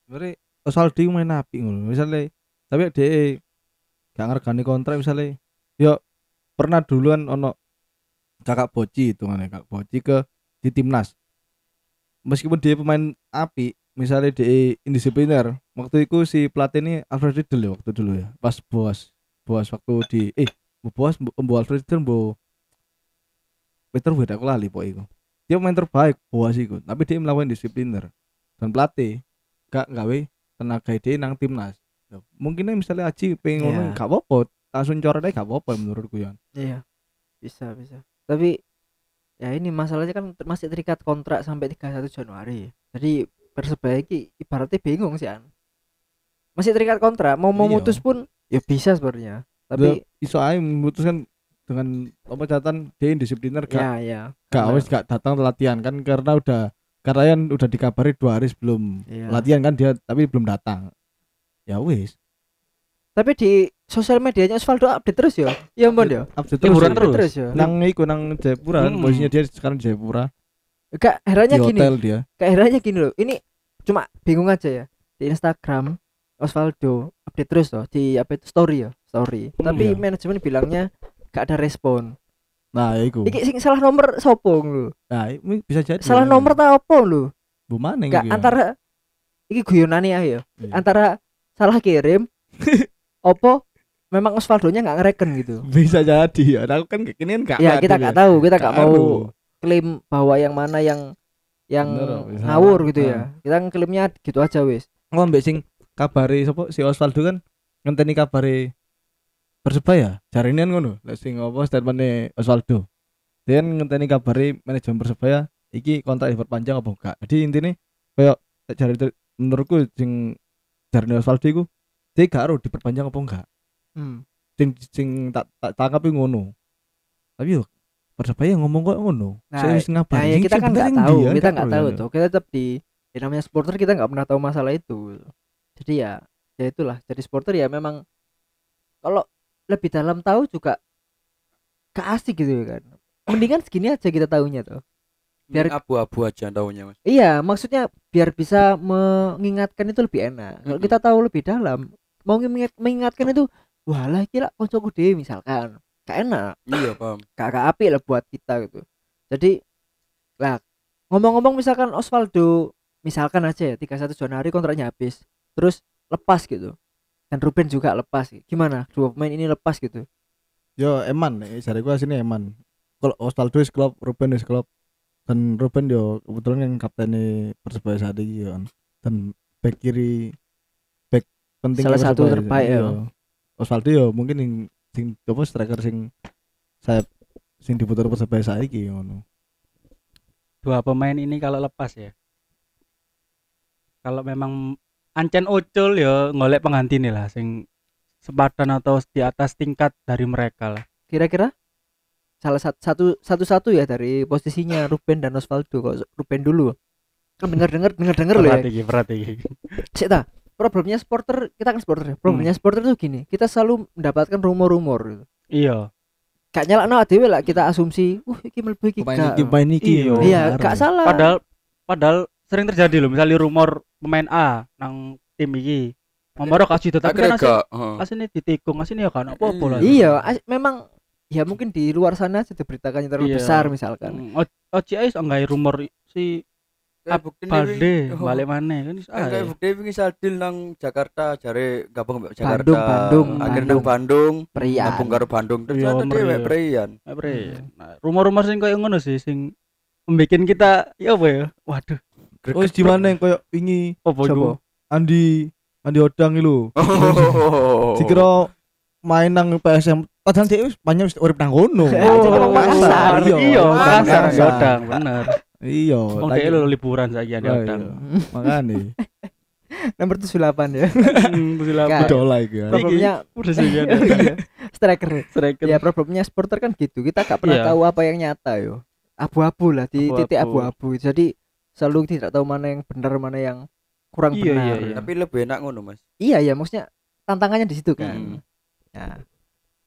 Sebenarnya Osvaldo iku main api ngono. Misalnya tapi dia gak ngergani kontrak misalnya yo pernah duluan ono kakak Boci itu kan kakak Boci ke di timnas meskipun dia pemain api misalnya dia indisipliner waktu itu si pelatih ini Alfred Riedel ya waktu dulu ya pas bos bos waktu di eh bu bos bu, bu Alfred Riedel bu Peter beda aku lali pokoknya iku. dia pemain terbaik bos itu tapi dia melakukan disipliner dan pelatih gak gawe tenaga dia nang timnas Ya, mungkin misalnya Aji pengen Iya. ngono gak apa-apa langsung coret aja gak apa-apa menurutku ya Iya, bisa bisa. Tapi ya ini masalahnya kan masih terikat kontrak sampai 31 Januari. Jadi Persebaya ini ibaratnya bingung sih an. Masih terikat kontrak, mau Iya. memutus pun ya bisa sebenarnya. Tapi iso aja memutuskan dengan apa catatan dia indisipliner gak ya ya gak wis gak datang latihan kan karena udah karena kan udah dikabari dua hari sebelum Iya. latihan kan dia tapi belum datang. Ya wis. Tapi di sosial medianya Osvaldo update terus ya? Iya mbon ya? Update terus, terus. ya? Nang iku nang Jayapura Hmm. posisinya dia sekarang di Jayapura. Kak herannya di gini. dia. Kayak herannya gini loh. Ini cuma bingung aja ya. Di Instagram Osvaldo update terus loh di apa itu story ya story. Tapi iya. manajemen bilangnya gak ada respon. Nah ya iku. Iki sing salah nomor sopo lho? Nah ini bisa jadi. Salah nomor ta opo lho? Bu mana gak antara iki guyonane ya ya. Iya. antara salah kirim opo memang Osvaldonya nggak ngereken gitu. Bisa jadi ya. Aku kan kan gak ya kita ngaruh nggak tahu kita nggak mau klaim bahwa yang mana yang yang Bener, ngawur gitu ya. Kita klaimnya gitu aja wis. Mbak sing kabari sapa si Osvaldo kan ngenteni kabari Persebaya. Jarine kan ngono lek sing apa statemente Osvaldo. Dia kan ngenteni kabari manajemen Persebaya iki kontrak diperpanjang apa enggak. Jadi intinya kayak jari menurutku sing jarine Osvaldo iku dia gak harus diperpanjang apa enggak. Hmm. sing sing tak tak tangkap ngono. Tapi yo Persebaya ngomong kok ngono. Nah, saya wis Nah, ngabari ya Sing kita kan nggak tahu, dia, kita gak nggak tahu tuh. Kita tetap di yang namanya supporter kita nggak pernah tahu masalah itu. Jadi ya, ya itulah. Jadi supporter ya memang kalau lebih dalam tahu juga gak asik gitu ya kan. Mendingan segini aja kita tahunya tuh. biar- abu-abu aja tahunya mas Iya, maksudnya biar bisa mengingatkan itu lebih enak. Kalau Mm-mm. kita tahu lebih dalam, mau mengingat- mengingatkan itu, walah kira koncoku dhewe misalkan. Gak enak. iya paham kakak api lah buat kita gitu jadi lah ngomong-ngomong misalkan Osvaldo misalkan aja ya 31 Januari kontraknya habis terus lepas gitu dan Ruben juga lepas gimana dua pemain ini lepas gitu Yo eman, eh, jare gua sini eman. Kalau Osvaldo wis klub, Ruben wis klub. Dan Ruben yo kebetulan yang kapten Persebaya saat ini yo. Dan back kiri back penting Salah satu terbaik, yo. Osvaldo yo mungkin yang sing apa striker sing saya sing diputar Persebaya saiki ngono. dua pemain ini kalau lepas ya kalau memang ancen ucul ya ngolek pengganti nih lah sing sepadan atau di atas tingkat dari mereka lah kira-kira salah satu satu satu satu ya dari posisinya Ruben dan Osvaldo kalau Ruben dulu kan dengar dengar dengar dengar loh ya berat iki berat iki Sik ta, problemnya supporter kita kan supporter ya problemnya supporter tuh gini kita selalu mendapatkan rumor-rumor gitu. iya gak nyala dhewe lah kita asumsi wah iki mlebu iki Pemain gak. iki pemain iki. Iya. iya gak salah padahal padahal sering terjadi loh misalnya rumor pemain A nang tim iki Mamaro kasih itu tapi kan gak heeh. aslinya ditikung aslinya ya kan apa-apa lah iya as- memang ya mungkin di luar sana sudah diberitakannya terlalu Iya. besar misalkan O- OCI anggai rumor si Kayak Balde oh. balik mana kan kayak ah, bukti wingi Sadil nang Jakarta jare gabung Jakarta Bandung, Bandung, akhirnya Bandung. nang Bandung Perian gabung karo Bandung terus Iya, ada dhewe meriah. Prian bre. Nah, rumor-rumor sing koyo ngono sih sing membikin kita ya apa ya waduh Oh, di mana yang koyo wingi apa iku Andi Andi Odang iki lho. oh Dikira main nang PSM padahal dia wis banyak wis urip nang kono. Oh, Pasar, Makassar. iya. iya Makassar. Makassar Makassar. Yodang bener Iya, mau lagi- lu liburan saja di Lah, Yodang iya. Makane nomor 78 ya Silakan. Gak. idola iki. kan. problemnya udah sih ya iya, striker striker ya problemnya supporter kan gitu kita gak pernah tahu apa yang nyata yo abu-abu lah di titik abu-abu jadi selalu tidak tahu mana yang benar mana yang kurang Iya, benar iya, iya. tapi lebih enak ngono mas iya ya maksudnya tantangannya di situ kan Mm. ya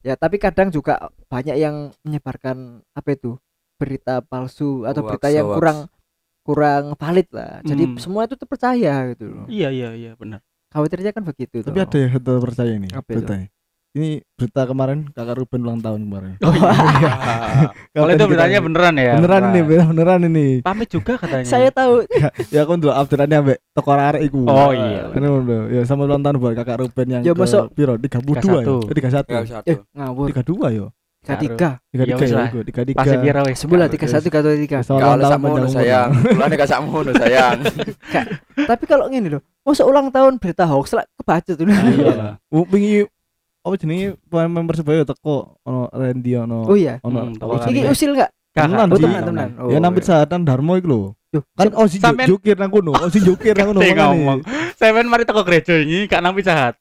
ya tapi kadang juga banyak yang menyebarkan apa itu berita palsu atau berita yang kurang kurang valid lah jadi Hmm. semua itu terpercaya gitu loh iya iya iya benar khawatirnya kan begitu Tapi toh. ada yang satu percaya ini. Apa itu? Ini. Ini berita kemarin kakak Ruben ulang tahun kemarin. oh iya kalau itu beritanya kita. beneran ya beneran ini, beneran ini. pamit juga katanya saya tahu Ya aku ndelok update-ane ambek toko arek iku. Oh, iya. Kan ngono. Ya sama ulang tahun buat kakak Ruben yang Ya, ke masuk- piro? 32 ya. 31. Eh, 31. Tinggal eh satu ngawur 32 yo. tiga tiga Ya 33 wis ya lah. iku, pasti 33. kira wes sebulan tiga satu tiga tiga Selamat kalau ulang tahun sakmu panjang umur. sayang kulane gak sakmu sayang tapi kalau gini loh masa ulang tahun berita hoax lah kebaca tuh iya wingi apa jenenge pemain Persebaya teko ono Randy ono oh iya ono Hmm, ya. usil nggak Tenan oh sih. teman teman oh, Ya nampit iya. sahatan Darmo iku lho. Kan oh si jokir nang kono, oh si jokir nang kono. Ngomong Seven mari toko gereja ini kak nang pisahat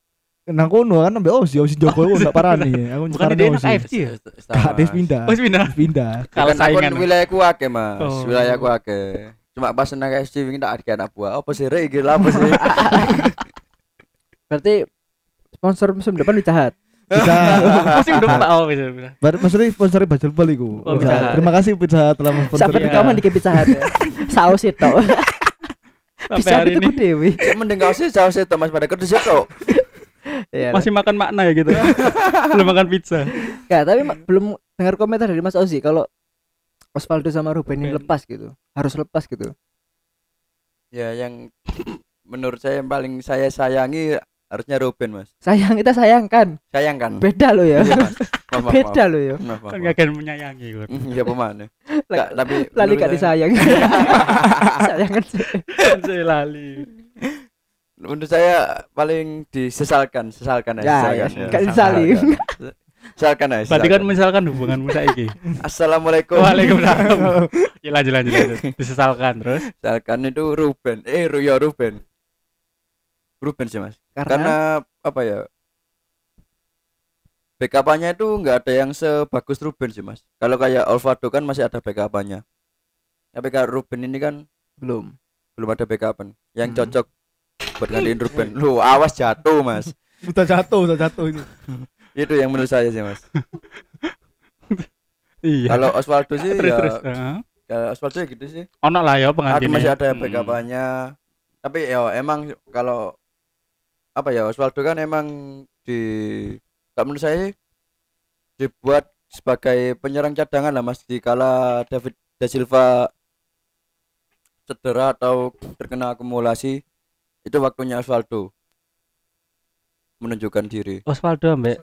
nang kono kan ambek Osi, Osi Joko aku enggak parani. Aku Bukan parani dia Osi. AFC ya? Gak dia pindah. Oh, pindah. Pindah. Kalau saingan. wilayahku akeh mas Oh. wilayahku akeh cuma pas nang FC wingi tak ada anak buah apa sih rek iki lha apa sih Berarti sponsor musim depan dicahat. Bisa. Musim depan oh bisa bisa. Bar- Maksudnya sponsori Bajul Bal iku. Oh, Pizza Pizza Hut. Hut. Terima kasih Pizza Hut telah mensponsori. Sampai Iya. rekaman di picahat ya. Saus itu. Sampai Bisa hari itu ini dewi. Mending kau sih jauh sih Mas pada kerja sih kok Iya. masih makan makna ya gitu. Belum makan pizza. Ya, tapi ma- belum dengar komentar dari Mas Ozi kalau Osvaldo sama Ruben ini lepas gitu. Harus lepas gitu. ya yang menurut saya yang paling saya sayangi harusnya Ruben mas Sayang kita sayangkan. sayang kan Beda lo ya. Iya, Mas. Maaf, maaf, Beda lo ya. Maaf, maaf, Kan maaf. gak akan menyayangi gue. Ya pemana Nggak, tapi Lali gak saya- disayang. Sayangkan sih. Lali. menurut saya paling disesalkan sesalkan aja Ya, sesalkan, ya. ya. Gak disali. sesalkan aja Berarti kan sesalkan. misalkan hubunganmu saiki. assalamualaikum Waalaikumsalam. Ya lanjut lanjut lanjut. Disesalkan terus. sesalkan itu Ruben eh ya Ruben Ruben sih mas Karena, karena apa ya backupannya itu nggak ada yang sebagus Ruben sih mas kalau kayak Alvaro kan masih ada backupannya tapi kalau Ruben ini kan belum. belum ada backupan yang Hmm. cocok buat gantiin Ruben lu awas jatuh mas Udah jatuh, udah jatuh itu. itu yang menurut saya sih mas Iya. kalau Osvaldo sih terus ya terus. Heeh. kalau Osvaldo ya gitu sih Ono lah ya pengantinnya. masih ada Hmm. backupannya tapi ya emang kalau apa ya Osvaldo kan emang di kalau menurut saya dibuat sebagai penyerang cadangan lah mas di kala David da Silva cedera atau terkena akumulasi itu waktunya Osvaldo menunjukkan diri Osvaldo ambek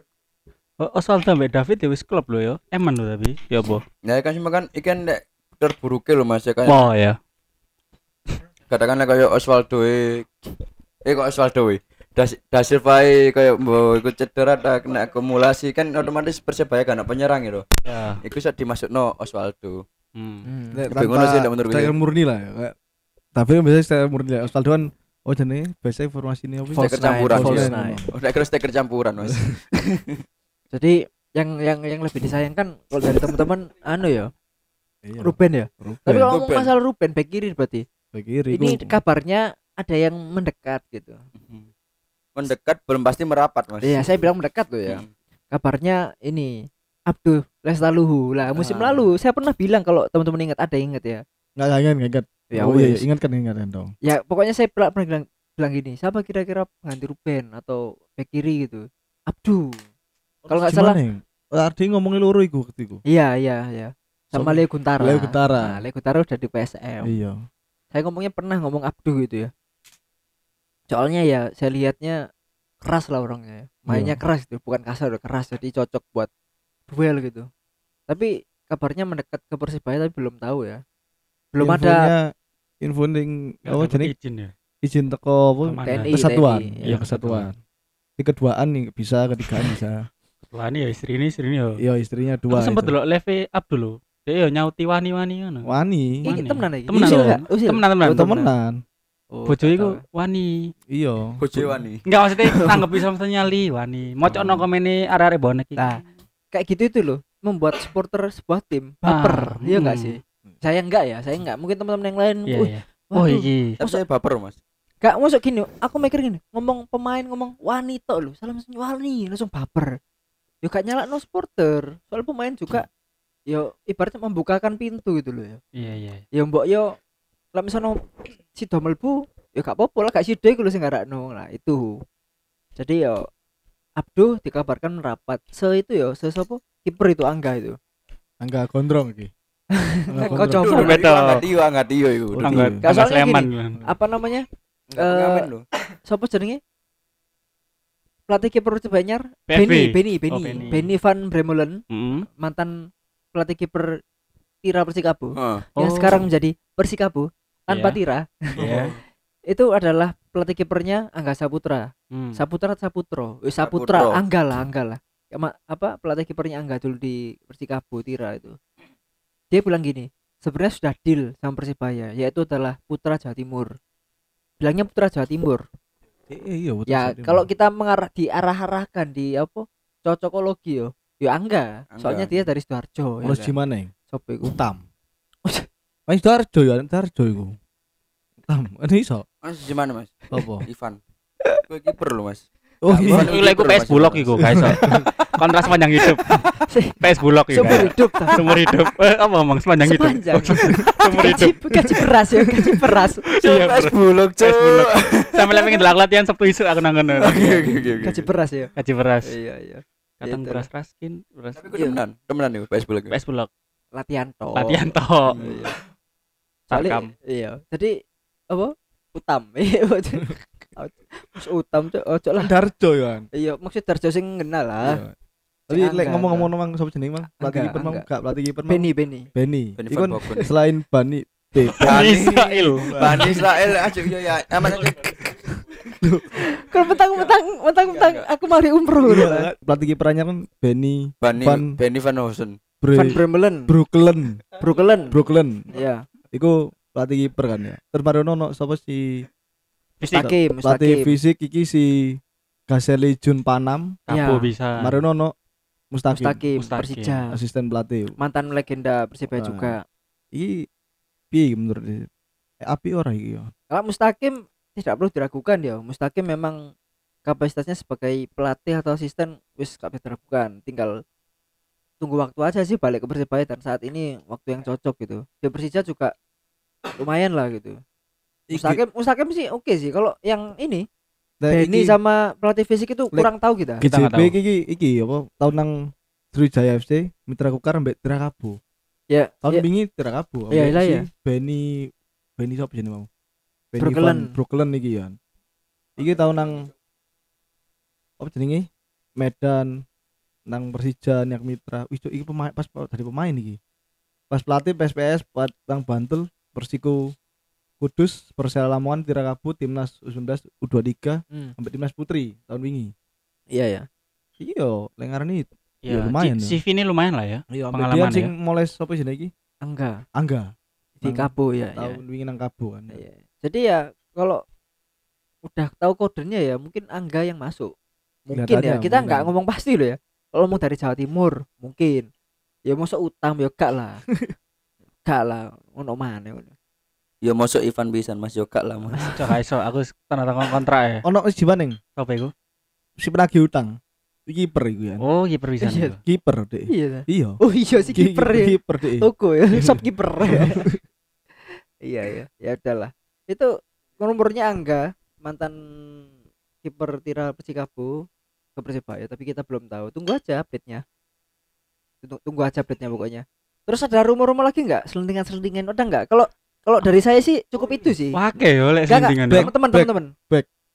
O- Osvaldo ambek David ya wis klub lo ya. Eman lo tapi. Ya boh. ya kan cuma kan ikan nek terburuknya loh mas ya kayak Oh ya. katakanlah kayak Osvaldo eh eh kok Osvaldo eh Da, da Silva kayak mau ikut cedera ada kena akumulasi kan otomatis persebaya kan penyerang itu Ya. bisa dimasuk no Osvaldo Hmm. Hmm. Sih, nek menurut striker gue. murni lah ya. Tapi kan biasanya striker murni lah. Osvaldo kan oh jane biasa informasi ini apa? Steker campuran udah kira steker campuran mas Jadi yang yang yang lebih disayangkan kalau dari teman-teman anu ya Iya, Ruben ya. Ruben. Tapi kalau ngomong masalah Ruben back kiri berarti Back kiri. ini iku. kabarnya ada yang mendekat gitu. Mendekat belum pasti merapat mas Iya, saya bilang mendekat loh ya. Hmm. Kabarnya ini Abdul Lestaluhu lah musim Ah. lalu saya pernah bilang kalau teman-teman ingat ada ingat ya. Nggak nggak ingat nggak ingat. Ya oh iya, iya, ingat kan ingat kan dong. Ya pokoknya saya pernah pernah bilang bilang gini, siapa kira-kira pengganti Ruben atau back kiri gitu. Abdul. Kalau nggak salah? Oh, Ardi ngomongin loro iku ketiku. Iya, iya, iya. Sama Sama- Leo Guntara. Leo Guntara. Nah, Leo Guntara udah di PSM. Iya. Saya ngomongnya pernah ngomong Abdu gitu ya. Soalnya ya saya lihatnya keras lah orangnya. ya. Mainnya Iya. keras itu, bukan kasar, udah keras jadi cocok buat duel gitu. Tapi kabarnya mendekat ke Persibaya tapi belum tahu ya. Belum ada Infonya info ning Nggak apa dapet jeneng izin ya. izin teko apa? Ke mana? TNI, Kesatuan. TNI. Iya, kesatuan. Di keduaan nih bisa, ketigaan bisa. Wah ini ya istri ini istri ini ya. Iya, istrinya dua. sempet itu. delok live Abdul lo. Dia ya nyauti wani-wani ngono. Wani. Ini Wani. temenan lagi. Temenan. Temenan temenan. Oh, Temenan. Oh, Bojo iku wani. Iya. Bojewan nih Enggak maksudnya tanggep bisa maksudnya nyali wani. Mocokno komene arek-arek bonek iki. Nah, kayak gitu itu loh membuat supporter sebuah tim baper. Ah, Iya enggak hmm. sih? Saya enggak ya, saya enggak. Mungkin teman-teman yang lain, Iya "Wih, iya. Oh waduh, iki. tapi saya baper mas Gak masuk gini, aku mikir gini, ngomong pemain ngomong wanita loh, salah langsung wani, langsung baper. Yo gak nyala no supporter, soal pemain juga yo ibaratnya membukakan pintu gitu loh ya. Iya iya. Ya mbok yo lah misalnya si Domelbu ya gak apa-apa lah gak sida iku lho sing ngarakno lah itu. Jadi yo Abduh dikabarkan merapat se itu yo se sapa kiper itu Angga itu. Angga gondrong iki. Angga Kau coba. Angkat iyo angkat iyo itu tangga Soalnya Sleman. Apa namanya? Eh, Sapa jenenge? Pelatih kiper Anyar PSV. Benny, Benny, Oh, Benny, Benny. Benny Van Bremulen, Heeh. mantan pelatih kiper Tira Persikabo yang Oh. sekarang menjadi Persikabo tanpa Iya. Tira. Iya. Itu adalah pelatih kipernya Angga Saputra. Hmm. Saputra Saputro? Eh, Saputra, Saputro. Angga lah, Angga lah. Ya, apa pelatih kipernya Angga dulu di Persikabo Tira itu. Dia bilang gini, sebenarnya sudah deal sama Persibaya, yaitu adalah Putra Jawa Timur. Bilangnya Putra Jawa Timur. Eh, iya betul. Ya kalau kita mengarah diarah-arahkan di apa? Cocokologi yo. Yo angga. Angga. Soalnya dia dari Sidoarjo. Terus ya kan? gimana? Sopo iku? Utam. Mas Darjo ya, Darjo iku. Utam, ini iso. Mas gimana Mas? Apa? Ivan. Gue kiper loh Mas. Oh iya. Ivan Iku iku PS. Bulog iku, guys. Kontras sepanjang hidup. PS Bulog iku. Seumur hidup ta. Seumur hidup. Eh, apa ngomong sepanjang hidup? Seumur hidup. gaji beras ya, gaji beras. Iya, PS bulog, PS Bulog. Sampai lek pengen latihan Sabtu isu aku nang kono. Oke oke oke. Gaji beras ya. Gaji beras. Iya, iya. Kadang Gitu. beras raskin, beras Tapi temenan, temenan nih PS bulog. PS Bulog. Latihan toh. Latihan toh. Iya. Soalnya, iya. Jadi apa? Utam. Iya. Mas utam cok, ojo lah. Darjo ya. kan? Iya, maksud Darjo sing kenal lah. Iya. Tapi lek ngomong-ngomong mang sapa jeneng mang? Pelatih kiper mang, gak pelatih kiper mang. Beni, Beni. Beni. Beni Iku selain Bani Bani. Israel. Bani Israel aja ya ya. Aman. Kalau mentang-mentang Enggak, aku mari umroh. Iya, pelatih kipernya kan Beni Bani Van- Bani Van Hosen. Van Bremelen, Brooklyn. Brooklyn. Brooklyn. Iya. Iku pelatih kiper kan ya. Terus mari ono sapa si Fisik Mustakim, pelatih fisik iki si Gaseli Jun Panam. kapo Iya. bisa. Mari ono Mustaqim. Mustakim, Mustakim. Persija. Asisten pelatih. Mantan legenda Persibaya Ah. juga. Iki piye menurut? Eh, api ora iki ya. Kalau Mustakim tidak perlu diragukan ya. Mustakim memang kapasitasnya sebagai pelatih atau asisten wis gak diragukan. Tinggal tunggu waktu aja sih balik ke Persibaya dan saat ini waktu yang cocok gitu. Di Persija juga lumayan lah gitu. Mustakim Mustakim sih oke sih. Kalau yang ini Nah, iki- sama pelatih fisik itu kurang tahu kita. Kita nggak tahu. iki iki iki apa tahun nang Sriwijaya FC Mitra Kukar mbek Tirakabo. Ya, Tahun ya, wingi Tirakabo. Iya, iya, iya. Benny Benny sapa jenenge mau? Benny Brooklyn. Van Brooklyn iki ya. Iki tahun nang apa jenenge? Medan nang Persija nang Mitra. Wis iki pemain pas dari pemain iki. Pas pelatih PSPS buat nang Bantul Persiko Kudus, Persela Lamongan, Tirakabo, Timnas U19, U23, Hmm, sampai Timnas Putri tahun wingi. iya ya. Iya, lengaran itu. Ya, Ya, lumayan CV ini lumayan lah ya. Iya, Pengalaman sing ya. mulai sapa jenenge iki? Enggak, Angga. di Kabo ya. ya. Tahun wingi nang Kabo kan. Iya. Jadi ya kalau udah tahu kodenya ya mungkin Angga yang masuk. Mungkin ya. Kelihatannya, Kita nggak ngomong pasti loh ya. Kalau mau dari Jawa Timur mungkin. Ya masuk utang ya gak lah. gak lah. Ono mana. Ya masuk Ivan Bisan Mas Yoga lah Mas. Coba iso aku tanda tangan kontrak ya. Ono wis jibaneng Apa iku? si penagih utang. Kiper iku ya. Oh, kiper bisa. Iya. Kiper deh. Iya. Iya. Oh iya si Ki- kiper ya. Kiper deh. Toko ya, shop kiper. iya ya. Ya udahlah. Itu nomornya Angga, mantan kiper Tira Persikabo ke Persibaya, tapi kita belum tahu. Tunggu aja update-nya. Tunggu, tunggu aja update-nya pokoknya. Terus ada rumor-rumor lagi nggak? Selentingan-selentingan udah nggak? Kalau kalau dari saya sih cukup itu sih. Yo lek Enggak, sendingan. back, Teman-teman, back. teman-teman.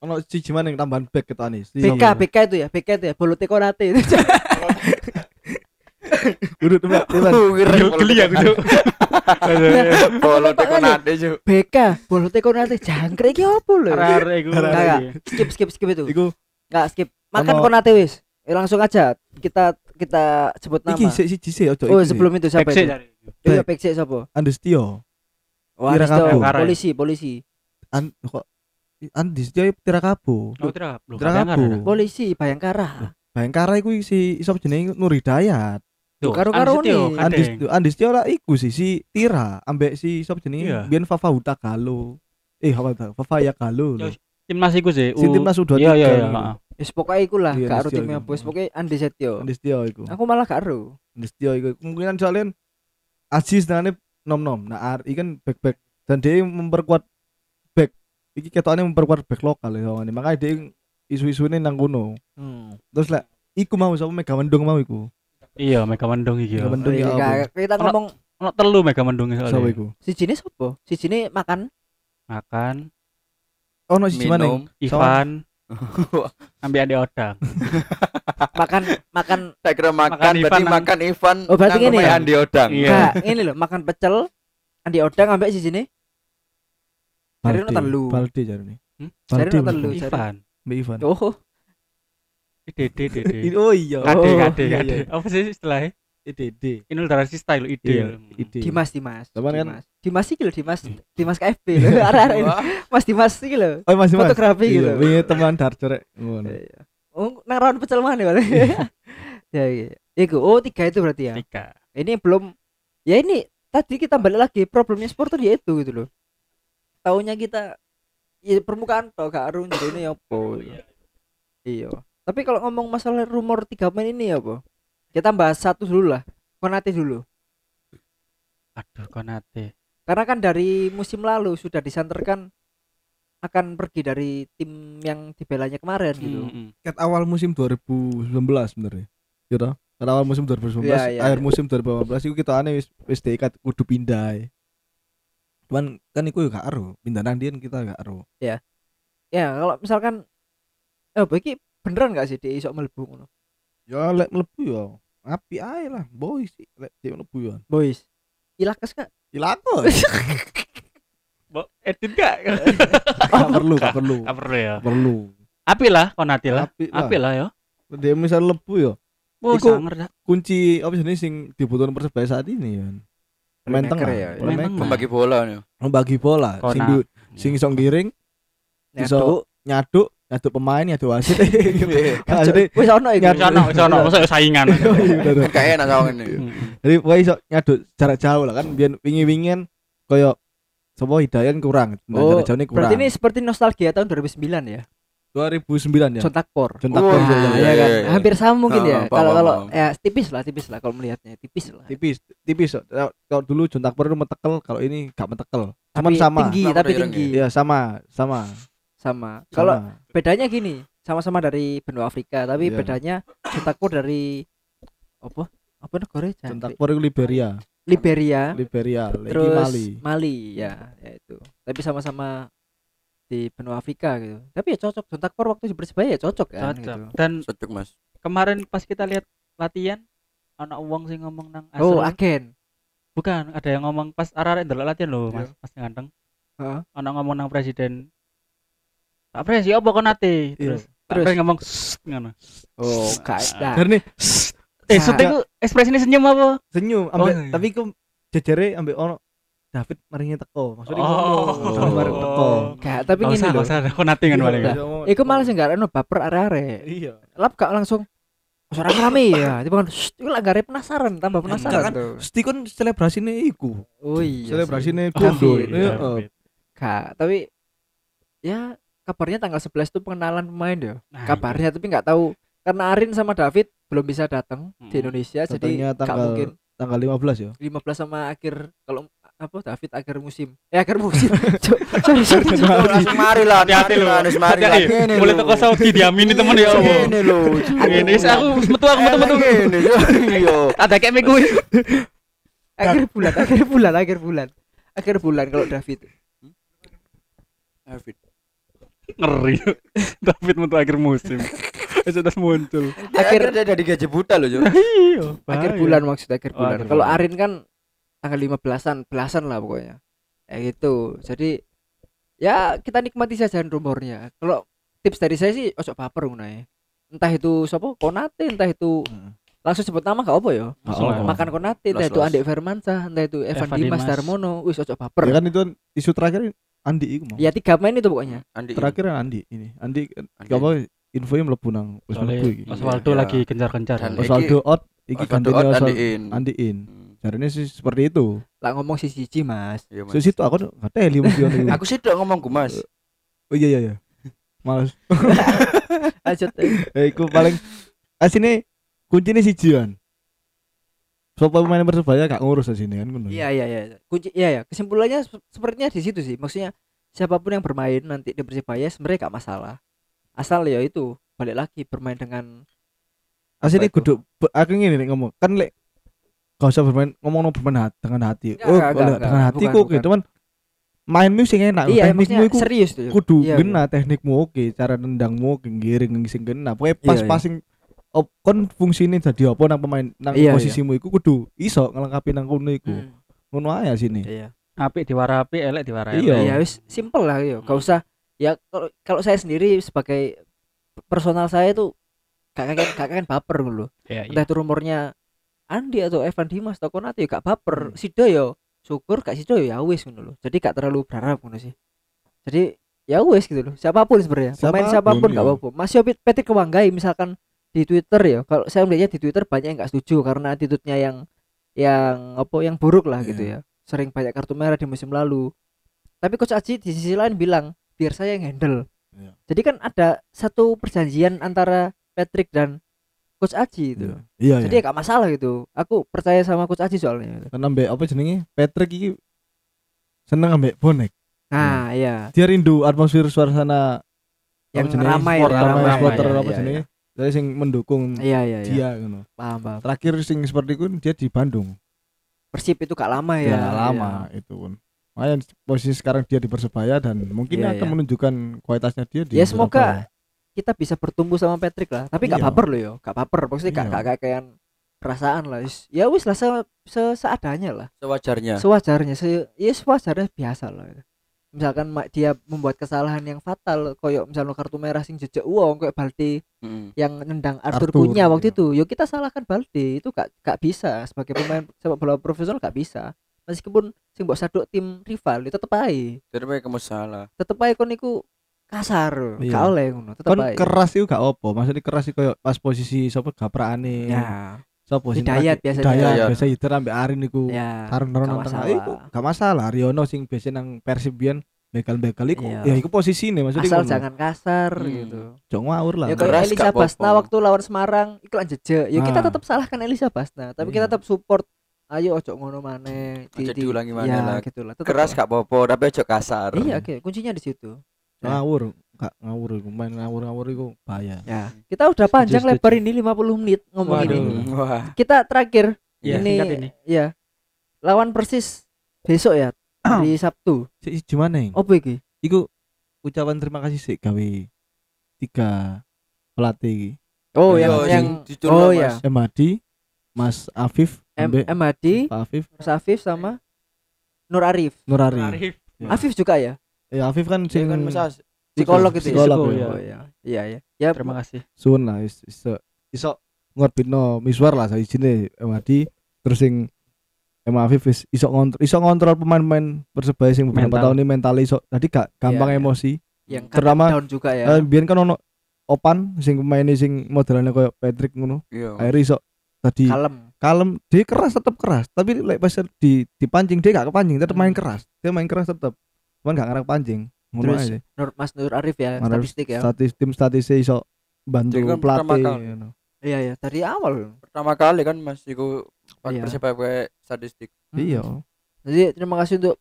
Ono si jibaneng tambahan back ketane. Si- BK, BK itu ya, BK itu ya, Bolote Konate itu. Urut Mbak. Iwan. Geli aku. Bolo Apa teko nade Cuk. BK, Bolote Konate jangkrik iki opo lho? Arek iku. Arek-arek. Enggak, Skip, skip, skip itu. Iku Enggak skip. Makan Ono- Konate wis. Eh, langsung aja kita kita sebut nama. iki sik siji sik ojo. oh, sebelum itu siapa itu? Iya, Pekse siapa? Andestio. Wah, Kira Risto, kabur. polisi, polisi. An kok Andestio Tirakabo. Oh. Bayangkara, ada. Polisi Bayangkara. Bayangkara iku si sapa jenenge Nur Hidayat. Tuh, karo-karo kadeng. Andestio Andestio ora iku sih si Tira ambek si sapa jenenge Iya. Biyen Fafa Huta Galo. Eh apa? Fafa ya Galo. Timnas iku sih. Si timnas U23 Iya, iya, iya. Wis pokoke iku lah, Iya, gak Andestio timnya iku. bos, pokoke Andi Setio. Andestio iku. Aku malah gak ero. Andestio iku kemungkinan soalnya Aziz nangane nom-nom. Nah, Ari kan back-back dan dia memperkuat back. Iki ketokane memperkuat back lokal ya. Makanya dia isu-isune nang kono. Hmm. Terus lah iku mau sapa Mega Mendung mau iku. Iya, Mega Mendung iki Mega yo. Mendung ya Iya, kita Ono- ngomong Ono telu Mega Mendung Sapa soalnya. iku? si jenis apa? Si jenis makan Makan, Oh, no si mana? Minum. Ivan, ambil adik odang. makan makan Tak kira makan, Makan berarti Ivan makan Ivan. Oh, berarti omahe ya? Andi Odang. Iya. Enggak, ini loh, makan pecel Andi Odang ambek si jenis Cari Balde. no telu. Balde jarine. Hmm? Cari Balde. no telu. Mbak Ivan. Ivan. Oh, Dede, dede. Oh iya. Kade, Oh, kade, iya, kade. iya. Apa sih istilahnya? IDD. Inul Daratista lho ide. Iya, lho. ide. Dimas Dimas Cuman kan- Dimas Dimas iki lho Dimas Dimas KFB lho arek-arek ini. Mas Dimas iki lho Oh, Mas. fotografi Iya, gitu wingi teman Darjo rek. Ngono. Iya. Oh, nang rawon pecel mana balik? ya, iya. Iku, oh tiga itu berarti ya. Tiga. Ini belum, ya ini tadi kita balik lagi problemnya sport tuh ya itu gitu loh. Taunya kita, ya permukaan toh gak aru jadi ini apa? gitu. Iya. Tapi kalau ngomong masalah rumor tiga pemain ini ya apa? Kita bahas satu dulu lah, Konate dulu. Aduh Konate. Karena kan dari musim lalu sudah disanterkan akan pergi dari tim yang dibelanya kemarin gitu. Mm. Ket awal musim 2019 sebenarnya. Ya toh? Ket awal musim 2019, Iya, iya, akhir iya. musim 2018 iku kita aneh wis wis diikat kudu pindah. ae. Cuman kan iku yo gak ero, pindah nang kita gak ero. Ya kalau misalkan, eh apa iki beneran gak sih dia iso mlebu ngono? Ya lek mlebu yo api ae lah, boy sih lek dia mlebu yo. Boys, ilakes gak? Ilako. Bo, edit gak? Gak perlu, gak perlu. Gak perlu ya. Perlu. Api lah Konate lah. Api lah. Api lah ya. Dia misal lebu yo. Oh, Iku- sanger dah. Kunci apa sih sing dibutuhkan Persebaya saat ini ya. Pemain tengah, ya, membagi bola nih. membagi bola sing du- sing iso ngiring iso Nyaduk. Nyaduk pemain nyaduk wasit Iya. jadi Wis ono iku. Nyaduk. Sono, sono, masa saingan. Kayak enak sama ini. Mm, mm. jadi pokoknya iso nyaduk jarak jauh lah kan biar wingi-wingin koyo sapa Hidayat kurang Oh, jarak jauhnya kurang berarti ini seperti nostalgia tahun 2009 ya. 2009 ya. Contak Por, Nah, iya, ya iya, kan. iya, iya. Hampir sama mungkin Ah, ya. Kalau kalau ya tipis lah, tipis lah kalau melihatnya, tipis lah. tipis tipis kalau dulu Jontakpor itu mentekel kalau ini gak mentekel cuman Tapi sama tinggi, Sama tapi ireng tinggi. Iya sama sama Sama. Kalau bedanya gini, sama-sama dari benua Afrika, tapi Iya. bedanya Contakpor dari apa? Apa negara? Jontakpor itu Liberia Liberia. Liberia terus Mali Mali ya, ya itu. Tapi sama-sama di benua Afrika gitu. Tapi ya cocok Contakpor waktu di Persebaya ya cocok kan Cocok. gitu. Dan Cocok mas. kemarin pas kita lihat latihan anak uang sih ngomong nang Oh, asrama. agen. bukan ada yang ngomong pas arah ndelok latihan loh mas mas ganteng Heeh. anak ngomong nang presiden Pak Pres ya apa konate terus Pak Terus? Pres ngomong ngono Oh, ada. karena eh sute ku ekspresinya senyum apa senyum Oh, ambek iya. tapi ku jejere ambek ono David maringnya teko maksudnya Oh. David maring teko Gak, tapi usah, loh. usah, konate kan Iya, paling. iya. Iku malah sih gak ono baper are-are. iya Lap gak langsung suara rame ya, tiba kan itu lah gak penasaran, tambah penasaran kan. Mesti kan selebrasine iku Oh iya. sih. Iya, David. oh. Gak, tapi ya kabarnya tanggal 11 itu pengenalan pemain ya. Nah, Kabarnya tapi nggak tahu karena Arin sama David belum bisa datang di Hmm. Indonesia jadi Datangnya gak tanggal- mungkin tanggal 15 ya 15 sama akhir kalau apa David akhir musim. Eh akhir musim. sorry, sorry. Langsung mari lah. Hati-hati lah, Anies, mari lah. Mulai teko Saudi diamini temen ya Allah. Gini lho. Ini aku metu aku metu metu. Iya. Ada kayak minggu. akhir bulan, akhir bulan, akhir bulan. Akhir bulan kalau David. David. Ngeri. David metu akhir musim. Wis udah muncul. Akhir dia jadi gaji buta loh, Jo. Iya. akhir bulan maksudnya akhir bulan. Kalau. Arin kan tanggal 15-an, belasan lah pokoknya. Ya gitu. Jadi ya kita nikmati saja rumornya. Kalau tips dari saya sih ojo baper ngono ya. Entah itu siapa Konate, entah itu langsung sebut nama gak apa ya. Oh. Makan Konate, entah Los, itu. Andik Firmansyah, entah itu Evan, Evan Dimas Dimas. Darmono, wis ojo baper. ya kan itu isu terakhir Andi iku mau Ya tiga main itu pokoknya. Andi. terakhir kan Andi ini Andi Andi. gak apa infonya mlebu nang wis mlebu iki Osvaldo Iya. lagi kencar-kencar. Dan Osvaldo out iki out, Osvaldo Andi in. Andi in Hmm. jarine sih seperti itu Lah ngomong si Cici Mas. Iya, Mas. so situ aku nggak teli mesti. Aku sih udah ngomong ku Mas. oh iya iya iya males Lanjut. eh. eh iku paling asine kuncinya si Jian Sopo pemain Persebaya gak ngurus di sini kan. Iya iya iya. Kunci iya ya. Kesimpulannya se- sepertinya di situ sih. Maksudnya siapa pun yang bermain nanti di Persibaya sebenarnya gak masalah. Asal ya itu balik lagi bermain dengan itu? kudu aku ngene nek ngomong. Kan lek gak usah bermain ngomong bermain hati, dengan hati. Enggak, oh, enggak, kalau enggak, dengan hati kok bukan. cuman mainmu sing enak, iya teknikmu iku serius tuh. kudu Iya, gena teknikmu oke, cara nendangmu oke, ngiring sing gena. Pokoknya pas Iya, iya. passing op, kon fungsine dadi apa nang pemain nang Iya, iya. posisimu iku kudu iso ngelengkapi nang kono iku. Hmm, Ngono ae sini. Iya. Apik diwarapi, elek diwarapi. Iya. Ya wis simple lah yo. Gak Hmm. usah ya kalau kalau saya sendiri sebagai personal saya itu gak kakek gak kakek baper dulu. Iya, iya. Entah itu rumornya Andi atau Evan Dimas atau Konate ya gak baper Hmm. Sido yo syukur gak Sido ya wis ngono loh jadi gak terlalu berharap ngono sih jadi ya wis gitu loh siapa pun sebenarnya pemain Siapa pun, siapa pun gak iya. apa-apa Mas Yopit Patrick Kewanggai misalkan di Twitter ya. Kalau saya melihatnya di Twitter banyak yang gak setuju karena attitude-nya yang yang apa yang buruk lah gitu Iya. ya. Sering banyak kartu merah di musim lalu. Tapi coach Aji di sisi lain bilang biar saya yang handle. Iya. jadi kan ada satu perjanjian antara Patrick dan coach Aji itu. Iya, jadi ya gak masalah gitu. Aku percaya sama coach Aji soalnya Karena ambek apa jenenge? Patrick iki seneng ambek bonek. nah iya. Dia rindu atmosfer suasana yang ramai Sport, lah, ramai, ramai, supporter apa jenenge? Dari sing mendukung iya iya iya dia ngono. paham paham Terakhir sing seperti itu dia di Bandung. Persib itu gak lama Ya, ya nggak lama itu pun. Makanya posisi sekarang dia di Persebaya dan mungkin Iya, akan iya. menunjukkan kualitasnya dia di ya semoga Surabaya. kita bisa bertumbuh sama Patrick lah tapi gak Iya. baper loh yo gak baper maksudnya gak Iya. gak kayak perasaan lah ya wis lah se, se- seadanya lah sewajarnya sewajarnya se ya sewajarnya biasa lah misalkan dia membuat kesalahan yang fatal koyok misalnya kartu merah sing jejak uang kayak Balde Mm. yang nendang Arthur, Arthur, Cunha waktu iya. itu yo kita salahkan Balde itu gak gak bisa sebagai pemain sepak bola profesional gak bisa meskipun sing mbok saduk tim rival itu tetep aja Jadi kamu salah. tetep aja kon iku kasar Iya. gak oleh ngono tetep Kon ae keras itu gak apa, maksudnya keras itu kayak pas posisi sapa gaprane. ya Sapa sing Hidayat biasanya. Hidayat Hidayat. biasa Hidayat ambek Arin iku. ya gak nonton masalah. tengah iku gak masalah. Riono sing biasa nang Persib biyen begal-begal iku Iya. ya iku posisine maksudnya asal jangan kasar Hmm. gitu Jok ngawur lah. ya kayak Elisa. Basna waktu lawan Semarang iku lan jejak ya kita Ah. tetap salahkan Elisa Basna tapi kita Iya. tetap support ayo ojo ngono maneh Ojo diulangi maneh ya, lah. gitu lah Keras gak apa-apa, tapi aja kasar. iya oke kuncinya di situ ngawur, gak ngawur iku main ngawur-ngawur iku bahaya. ya kita udah panjang Setuju, lebar ini 50 menit ngomong Waduh. ini Wah, kita terakhir Iya, ini, ya lawan persis besok ya di Sabtu Si gimana? apa iki Iku ucapan terima kasih sih gawe tiga pelatih iki. oh Iya, yang sing yang dicurno, oh Mas. ya Emadi, Mas Afif, M ambek M Hadi Pak Afif, Mas Afif sama Nur Arif Nur Ari. Arif. Ya. Afif juga ya Ya Afif kan Sing sing kan Mas psikolog itu ya? Psikolog, ya. ya iya iya ya Terima kasih. suwun lah is- iso iso ngorbitno miswar lah saya sini Emadi terus sing Emma Afif iso ngontrol iso ngontrol pemain-pemain Persebaya sing beberapa tahun ini mental iso. Tadi gak gampang Iya, iya. emosi. Yang Terutama- down juga ya. Eh, biyen kan ono Opan sing pemain sing modelannya koyo Patrick ngono. Iya. akhirnya iso tadi kalem. Kalem. Dia keras tetap keras tapi lek pas di dipancing dia gak kepancing tetap main Hmm. keras. Dia main keras tetap cuman gak ngarep pancing ngono Terus aja Nur Mas Nur Arif ya Nur statistik ya statis tim statisnya iso bantu kan pelatih kali. ngono. iya iya dari awal Pertama kali kan Mas iku Iya. Pakai statistik. iya jadi terima kasih untuk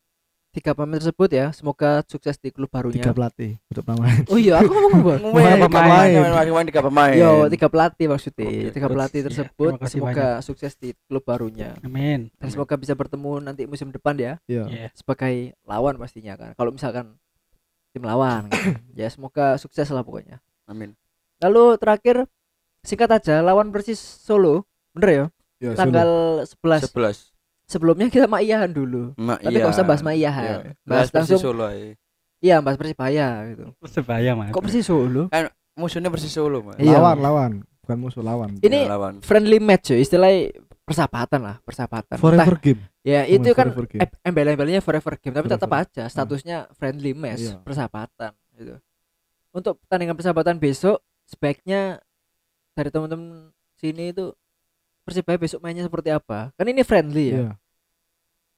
tiga pemain tersebut ya semoga sukses di klub barunya tiga pelatih untuk pemain oh iya aku ngomong apa Pemain. tiga pemain, pemain, pemain tiga pemain. Yo, tiga pelatih maksudnya. Oke, tiga terus, pelatih iya, tersebut kasih semoga sukses di klub barunya. Amin. Dan semoga bisa bertemu nanti musim depan ya iya Iya. sebagai lawan pastinya kan. Kalau misalkan tim lawan kan. ya semoga sukses lah pokoknya. Amin. Lalu terakhir singkat aja lawan Persis Solo. Bener ya? Iya, Tanggal 11. 11. Sebelumnya kita maiyahan dulu. Mak Tapi nggak usah bahas maiyahan. Iya. Bahas Bahas Persis langsung Solo iya bahas Persibaya gitu. Persebaya mas. Kok Persis Solo? Musuhnya Persis Solo, Mas. Iya. lawan lawan bukan musuh lawan Ini Iya, lawan. friendly match ya istilahnya persahabatan lah persahabatan forever game. Ya itu kan embel-embelnya forever game tapi tetap Forever. aja statusnya friendly match Iya. persahabatan gitu. Untuk pertandingan persahabatan besok sebaiknya dari teman-teman sini itu Persibaya besok mainnya seperti apa? Kan ini friendly ya. Iya.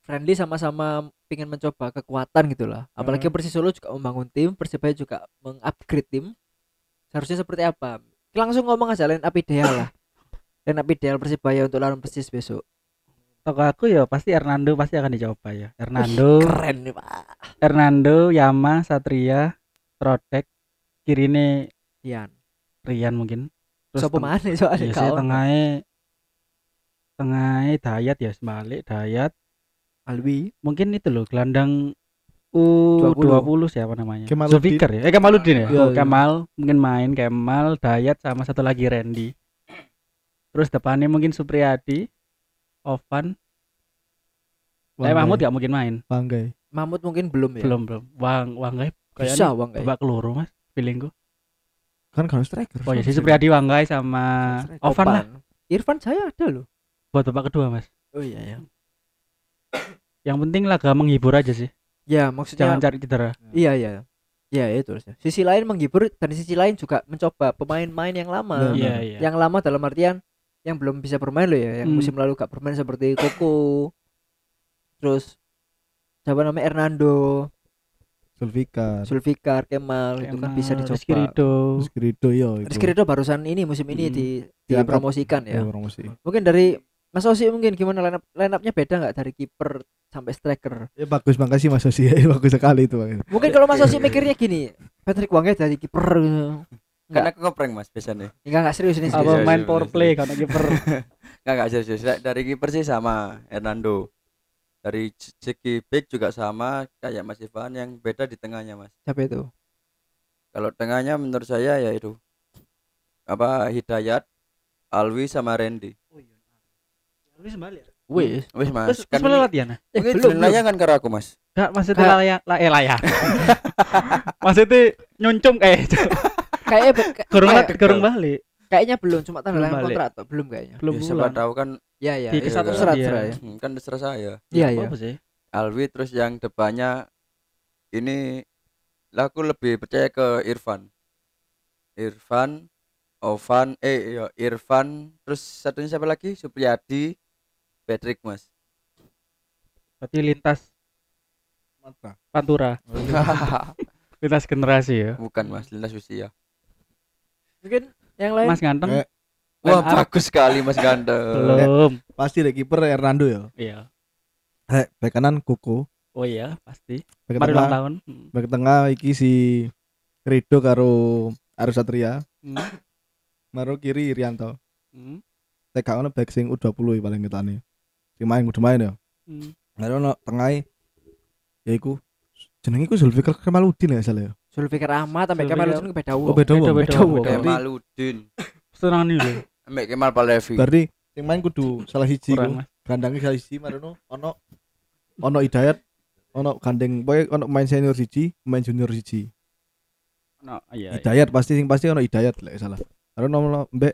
friendly sama-sama ingin mencoba kekuatan gitulah apalagi Hmm. Persis Solo juga membangun tim Persibaya juga mengupgrade tim. Seharusnya seperti apa? Langsung ngomong aja line up ideal lah line up ideal Persibaya untuk lawan Persis besok. Toko aku ya pasti Hernando pasti akan dicoba ya. Hernando, keren nih pak. Hernando, Yama, Satria, Trodek, kirine Ian Rian. Mungkin. Sopo teng- mana soalnya Iya kau tengahnya tengahnya Dayat ya sebalik Dayat. Alwi. Mungkin itu loh gelandang U20 siapa namanya. Zulfikar ya? Eh Kemaluddin ya? Iya, oh, iya. Kemal mungkin main Kemal Dayat sama satu lagi Randy terus depannya mungkin Supriyadi Ovan. Eh Wanggai. Mahmud gak mungkin main. Wanggai. Mahmud mungkin belum ya? Belum belum. Wang Wanggai bisa kayaknya bang babak keloro mas feelingku kan kalau striker. Oh ya si Supriyadi Wanggai sama Ovan Ovan lah. Irfan saya ada loh. Buat babak kedua mas. Oh iya ya yang penting laga menghibur aja sih. Ya maksudnya jangan cari cedera. Iya iya. Iya itu harusnya. sisi lain menghibur dan sisi lain juga mencoba pemain-pemain yang lama. Benar. iya iya. Yang lama dalam artian yang belum bisa bermain loh ya yang Hmm. musim lalu gak bermain seperti Koko. Terus siapa namanya? Hernando. Sulfikar Zulfikar Kemal itu kan bisa Kemal, dicoba. Rizky Ridho. Rizky Ridho yo iku. Rizky Ridho barusan ini musim ini Hmm. di dipromosikan ya. Yo, promosi. mungkin dari Mas Osi mungkin gimana line up line upnya beda nggak dari kiper sampai striker? Ya bagus makasih Mas Osi. Bagus sekali itu Bang. mungkin kalau Mas Osi mikirnya gini Patrick Wangnya dari kiper Karena aku ngeprank mas biasanya. enggak nggak serius ini Apa? serius. main iya, power iya, play iya. karena kiper Enggak enggak serius. serius. Dari kiper sih sama Hernando. Dari segi back juga sama kayak Mas Ivan yang beda di tengahnya mas. siapa itu Kalau tengahnya menurut saya ya itu apa Hidayat, Alwi sama Randy. Wih, Wis mas. terus terus mulai latihan eh, Mungkin belum, kan karo aku mas. Enggak, maksudnya layak eh layak. maksudnya nyuncung kayak kayaknya kurang kayak- kurang balik. kayaknya belum cuma tanda tangan kontrak atau belum kayaknya Belum Ya, siapa tahu kan ya ya terserah dia. terserah ya hmm, kan terserah saya. iya iya apa-apa sih. Alwi terus yang depannya ini lah aku lebih percaya ke Irfan. Irfan, Ovan, eh iya, Irfan, terus satunya siapa lagi? Supriyadi, Patrick Mas. Berarti lintas Mata. pantura, lintas generasi ya. Bukan Mas, lintas usia. Mungkin yang lain Mas ganteng Eh, Wah, bagus sekali Mas Ganteng. belum. Pasti deh kiper Hernando ya. Iya. Eh, bek kanan Koko. Oh iya, pasti. Bek tengah, tahun. Hmm. bek tengah iki si Ridho karo Arus Satria. Hmm. Maro kiri Irianto. Hmm. Teka ono bek sing U20 paling ketane. Sing main kudu main ya. Hmm. Maro ono tengah ya iku jenenge iku Zulfikar Kemaluddin ya salah ya. Zulfikar Ahmad sampai Kemal beda Oh wong. beda Beda, wong. beda, wong. beda. Kemaluddin. Senang nih lho. Mbak Kemal Palevi. Berarti sing main kudu salah iku. Mas. Gandangnya salah siji marono ono ono Hidayat ono gandeng boy ono main senior siji, main junior siji. No, iya. iya. Hidayat pasti sing pasti ono Hidayat lek salah. Nomor Mbak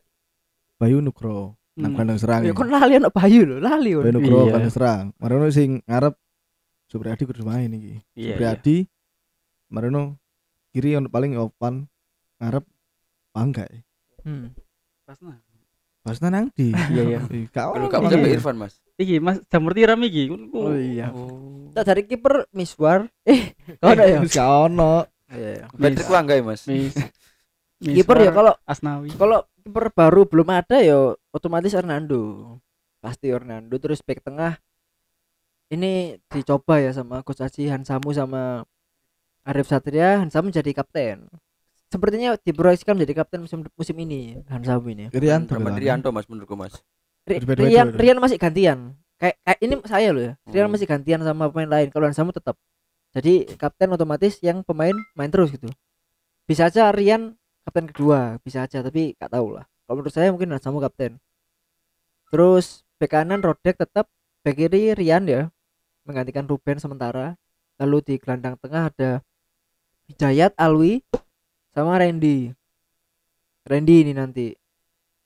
Bayu Nugro nang Hmm. kandang serang. Ya kon lali anak Bayu lho, lali Bayu. Nugro Iya. kandang serang. Marono sing ngarep Supriyadi kudu main iki. Iya, iya. Supriyadi Marono kiri ono paling Opan ngarep Panggai. Hmm. Pas nah. Pas nang di. Iya, iya. Kau Kalau kamu sampai Irfan Mas. Iki Mas jamur tiram iki. Oh iya. Oh. Tak dari kiper Miswar. Eh, kau ada ya? Gak ono. Iya, iya. Patrick Wanggai Mas. Kiper ya kalau Asnawi. kalau kiper baru belum ada ya otomatis Hernando. Pasti Hernando terus back tengah ini dicoba ya sama Coach Aji Hansamu sama Arif Satria Hansamu jadi kapten. Sepertinya diproyeksikan menjadi kapten musim musim ini Hansamu ini. Kan? Rianto Mas menurutku Mas. Ri- Rian. Rian masih gantian. Kayak, kayak ini saya loh ya. Rian Hmm. masih gantian sama pemain lain. Kalau Hansamu tetap. Jadi kapten otomatis yang pemain main terus gitu. Bisa aja Rian kapten kedua. Bisa aja tapi gak tahu lah. Kalau menurut saya mungkin Hansamu kapten. Terus bek kanan Rodek tetap. Bek kiri Rian ya. Menggantikan Ruben sementara. Lalu di gelandang tengah ada Hidayat Alwi sama Randy. Randy ini nanti.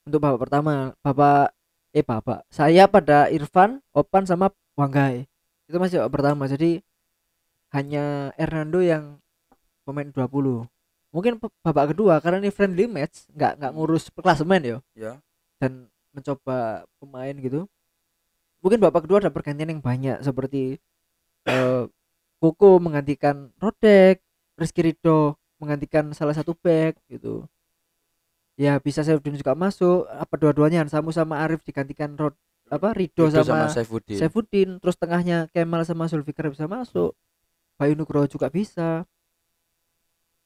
Untuk babak pertama bapak eh bapak. Saya pada Irfan Opan sama Wanggai. Itu masih babak pertama. Jadi hanya Hernando yang pemain 20 mungkin babak kedua karena ini friendly match nggak nggak ngurus klasemen ya Ya. dan mencoba pemain gitu. Mungkin babak kedua ada pergantian yang banyak seperti eh Koko menggantikan Rodek Rizky Ridho menggantikan salah satu back gitu. Ya bisa Saifuddin juga masuk. Apa dua-duanya Hansamu sama Arif digantikan Rod apa Ridho Ridho sama, Saifuddin. Saifuddin. Terus tengahnya Kemal sama Zulfikar bisa masuk. Bayu Nugroho juga bisa.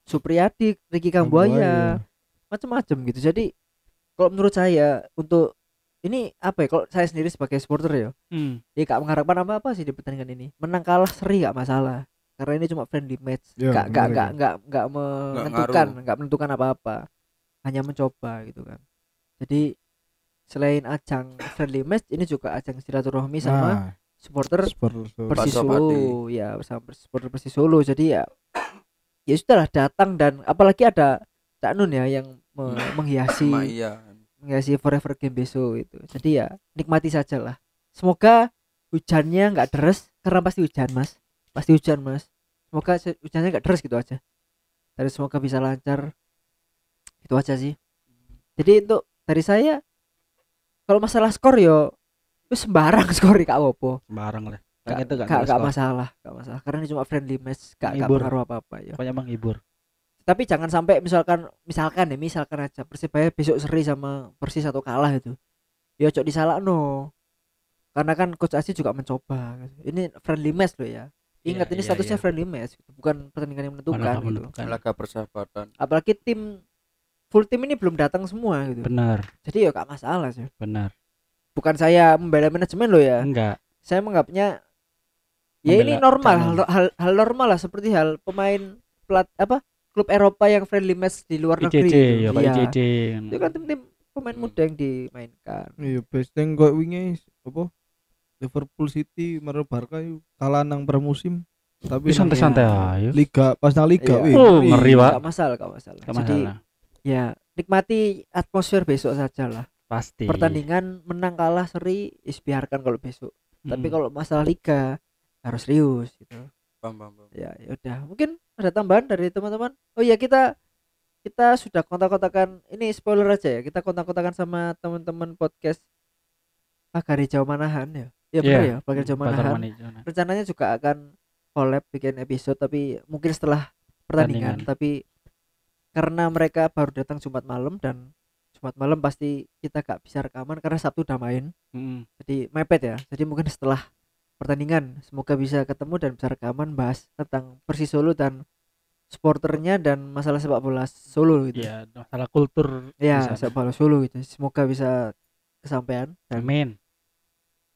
Supriyadi Ricky Kambuaya. macam-macam gitu. Jadi kalau menurut saya untuk ini apa ya kalau saya sendiri sebagai supporter ya Hmm. ya gak mengharapkan apa apa sih di pertandingan ini. Menang kalah seri gak masalah karena ini cuma friendly match. Iya, gak gak gak gak gak menentukan gak menentukan apa apa hanya mencoba gitu kan. Jadi selain ajang friendly match ini juga ajang silaturahmi sama Nah, supporter sport- Persis. Solo. Ya bersama Persis- supporter Persis Solo. Jadi ya ya sudahlah datang dan apalagi ada Cak Nun ya yang me- Hmm. menghiasi Sama iya. ngasih forever game besok itu jadi ya nikmati saja lah semoga hujannya nggak deres karena pasti hujan mas pasti hujan mas. Semoga se- hujannya nggak deres gitu aja. Dari semoga bisa lancar. Itu aja sih. Jadi untuk dari saya kalau masalah skor yo itu sembarang skor kak Wopo Sembarang lah. Gak, Kan itu gak, gak, gak masalah gak masalah. Karena ini cuma friendly match gak, gak Ngibur. pengaruh apa apa ya Pokoknya menghibur. tapi jangan sampai misalkan misalkan ya misalkan aja persibaya besok seri sama persis atau kalah itu ya cok disalah no karena kan coach Aji juga mencoba. Ini friendly match loh ya ingat Iya, ini iya, statusnya iya. friendly match gitu. bukan pertandingan yang menentukan Malah gitu menentukan. laga persahabatan apalagi tim full tim ini belum datang semua gitu Benar, jadi ya gak masalah sih benar. bukan saya membela manajemen loh ya Enggak. saya menganggapnya ya ini Membela normal hal, hal hal normal lah seperti hal pemain plat apa klub Eropa yang friendly match di luar negeri ICC, gitu. ya Pak Iya. ICC. itu kan tim-tim pemain Hmm. muda yang dimainkan Iya, best thing kok wingi apa? Liverpool City marang Barca yuk kalah nang pramusim. Tapi santai-santai Iya. ayo. liga pas nang liga Iya. wih, Oh, ngeri, Pak. gak masalah gak masalah Gak jadi masalah. ya nikmati atmosfer besok saja lah Pasti. pertandingan menang kalah seri is biarkan kalau besok tapi Mm. kalau masalah liga harus serius gitu paham paham paham. ya ya udah mungkin ada tambahan dari teman-teman oh ya kita kita sudah kontak-kontakan ini spoiler aja ya kita kontak-kontakan sama teman-teman podcast Agari Jawa Manahan ya ya benar Iya, ya Agari Jawa Bakar Manahan rencananya juga akan collab bikin episode tapi mungkin setelah pertandingan Pertandingan. tapi karena mereka baru datang Jumat malam dan Jumat malam pasti kita gak bisa rekaman karena Sabtu udah main Mm. jadi mepet ya jadi mungkin setelah pertandingan semoga bisa ketemu dan bisa rekaman bahas tentang Persis Solo dan supporternya dan masalah sepak bola Solo gitu Iya, masalah kultur. ya sepak bola Solo gitu semoga bisa kesampaian dan Amin.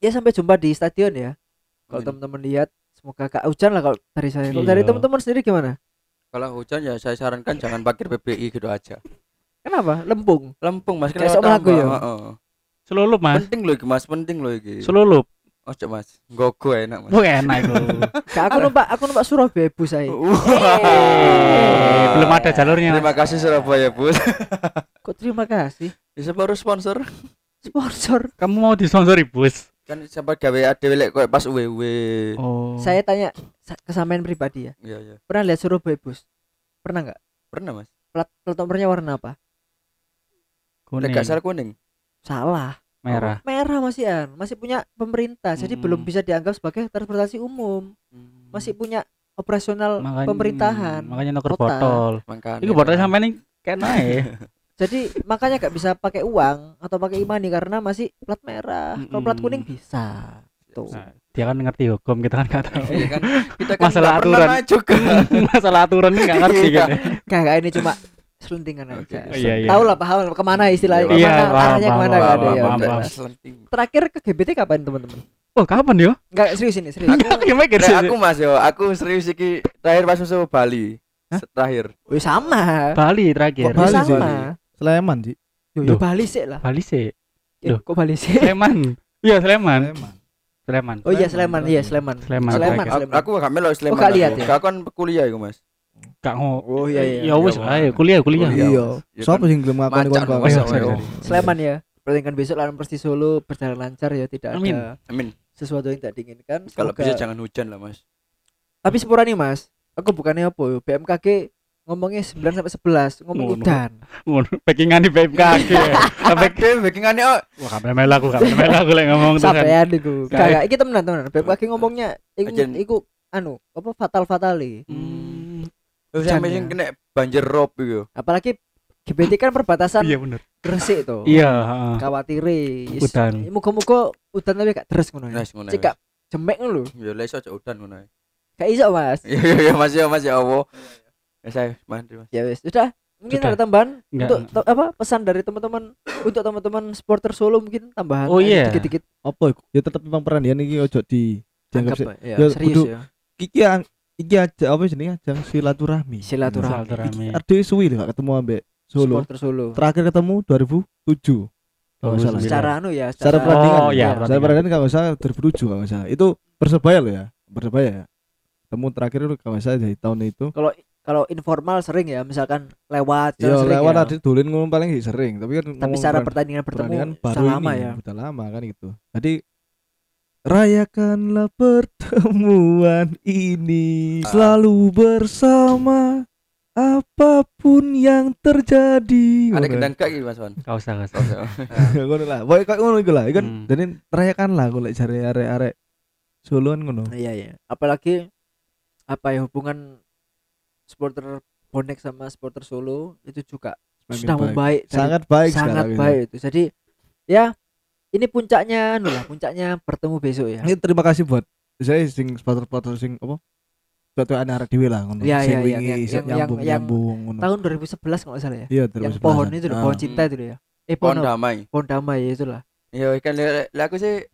Ya sampai jumpa di stadion ya kalau Amin. teman-teman lihat semoga kak hujan lah kalau dari saya kalau dari Iya. teman-teman sendiri gimana kalau hujan ya saya sarankan jangan parkir PBI gitu aja kenapa lempung lempung mas Kayak sok melaku tambah, ya? heeh. Selulup, Mas. penting loh iki mas penting loh iki Selulup. ojo mas gogo enak mas Oh, enak itu. Kak, aku numpak aku numpak Surabaya bus saya Eh, belum ada jalurnya. terima kasih Surabaya bus kok terima kasih bisa baru sponsor sponsor Kamu mau disponsori bus? Kan siapa gawe adewe lek koyo pas UWW Oh. saya tanya sa- kesamaan pribadi ya. Iya iya. Pernah lihat Surabaya bus? Pernah nggak? Pernah mas. Plat plat nomornya warna apa? Kuning, lek salah kuning? Salah. Merah. merah masih an masih punya pemerintah. Jadi Hmm. belum bisa dianggap sebagai transportasi umum. Masih punya operasional Makanya- pemerintahan. Makanya nuker botol. makanya. Iku botol sampai nih kena ya. Jadi makanya gak bisa pakai uang atau pakai imani karena masih plat merah kalau plat kuning bisa tuh Nah, dia kan ngerti hukum kita kan nggak tahu. Iya kan kita kan Masalah aturan. kan Masalah aturan nggak ngerti Iya. kan. ya. Kagak ini cuma selentingan aja. Oh, iya, iya. Tahu lah paham ke mana istilahnya Iya, ke mana paham, arahnya paham, ke mana paham, kan ada ya. paham. Terakhir ke GBT kapan teman-teman? Oh kapan yo? Enggak serius ini serius. Aku sih. aku mas yo aku serius iki terakhir pas musuh Bali Hah? terakhir Wih sama. Bali terakhir. Bali sih? sama. Sleman sih. Yo, yo Duh. Bali sih lah. Bali sih. Eh, Duh. kok Bali sih? Sleman. Iya Sleman. Sleman. Sleman. Oh iya Sleman, Sleman, iya Sleman. Sleman. Sleman. Aku, gak melok Sleman gak lihat aku. ya? Aku kan kuliah iku mas Gak mau. Oh iya iya. Ya wis Iya, ayo kuliah kuliah. Iya. Ya Sopo sing gelem ngakoni kon. Iya, Oh, iya. Sleman ya. Pertandingan besok lawan Persis Solo berjalan lancar ya tidak Amin. ada amin sesuatu yang tidak diinginkan. kalau bisa jangan hujan lah mas Tapi sepura nih Mas. Aku bukannya apa yo, BMKG ngomongnya 9 sampai 11 ngomong Ngono. udan. Ngono, Packingan di BMKG. Sampai oke backingannya oh wah kabeh melu aku, kabeh melu aku lek ngomong tuh kan. Sampean iku. Kayak- Kayak iki temenan temenan. BMKG ngomongnya iku, Ajen. iku anu apa fatal fatali. Hmm, Terus Hujan sampai ya. sing kena banjir rob iku Apalagi GBT kan perbatasan Iya bener. Gresik tuh. Iya, heeh. Khawatire. Udan. Muga-muga udan tapi gak deres ngono ya. Ngono. Cek gak jemek ngono lho. Ya iso aja udan ngono. ae. Gak iso Mas. Iya iya iya mas ya mas ya Allah. Ya saya mandi mas. Ya wis, sudah. Mungkin Sudah. ada tambahan Enggak. untuk to- apa pesan dari teman-teman untuk teman-teman supporter Solo mungkin tambahan Oh, iya. dikit-dikit Apa iku? Ya tetep memang perandingan iki ojo di anggap dianggap ya, ya, serius kudu- ya. iki ang- iki aja apa jenenge ajang silaturahmi. Silaturahmi. Silaturahmi. Ade suwi lho ketemu ambek Solo. Supporter Solo. Terakhir ketemu 2007. Kalau nggak salah. Secara anu ya, Secara perandingan. Oh, iya, Secara perandingan. perandingan kalau salah 2007 kalau nggak salah. Itu Persebaya loh ya. Persebaya ya. Temu terakhir itu kalau salah dari tahun itu. Kalau kalau informal sering ya misalkan lewat Ya sering lewat ya. tadi dolin ngomong paling sih sering, tapi kan tapi secara pertandingan bertemu pertandingan baru lama ini, ya Udah lama kan gitu. Jadi rayakanlah pertemuan ini selalu bersama apa pun yang terjadi. Ada gendang kak gitu Mas Wan. Gak usah gak usah Ya, ngono lah. Kayak ngono iku lah. Kan Hmm. jadi rayakan lah golek jare arek-arek Soloan ngono. iya iya apalagi apa ya hubungan supporter bonek sama supporter Solo itu juga Semakin sudah baik. membaik Sangat baik sangat baik itu jadi ya ini puncaknya anu lah puncaknya bertemu besok ya Ini terima kasih buat saya sing supporter-supporter sing apa? Suatu anak dhewe lah ngono. Iya, Sing iya, wingi yang- yang- yang- nyambung yang nyambung ngono. tahun 2011 kalau salah ya Iya, yang 2011-an. pohon itu Ah. pohon cinta itu ya eh Pohon pohon damai. pohon damai ya itulah Ya kan aku sih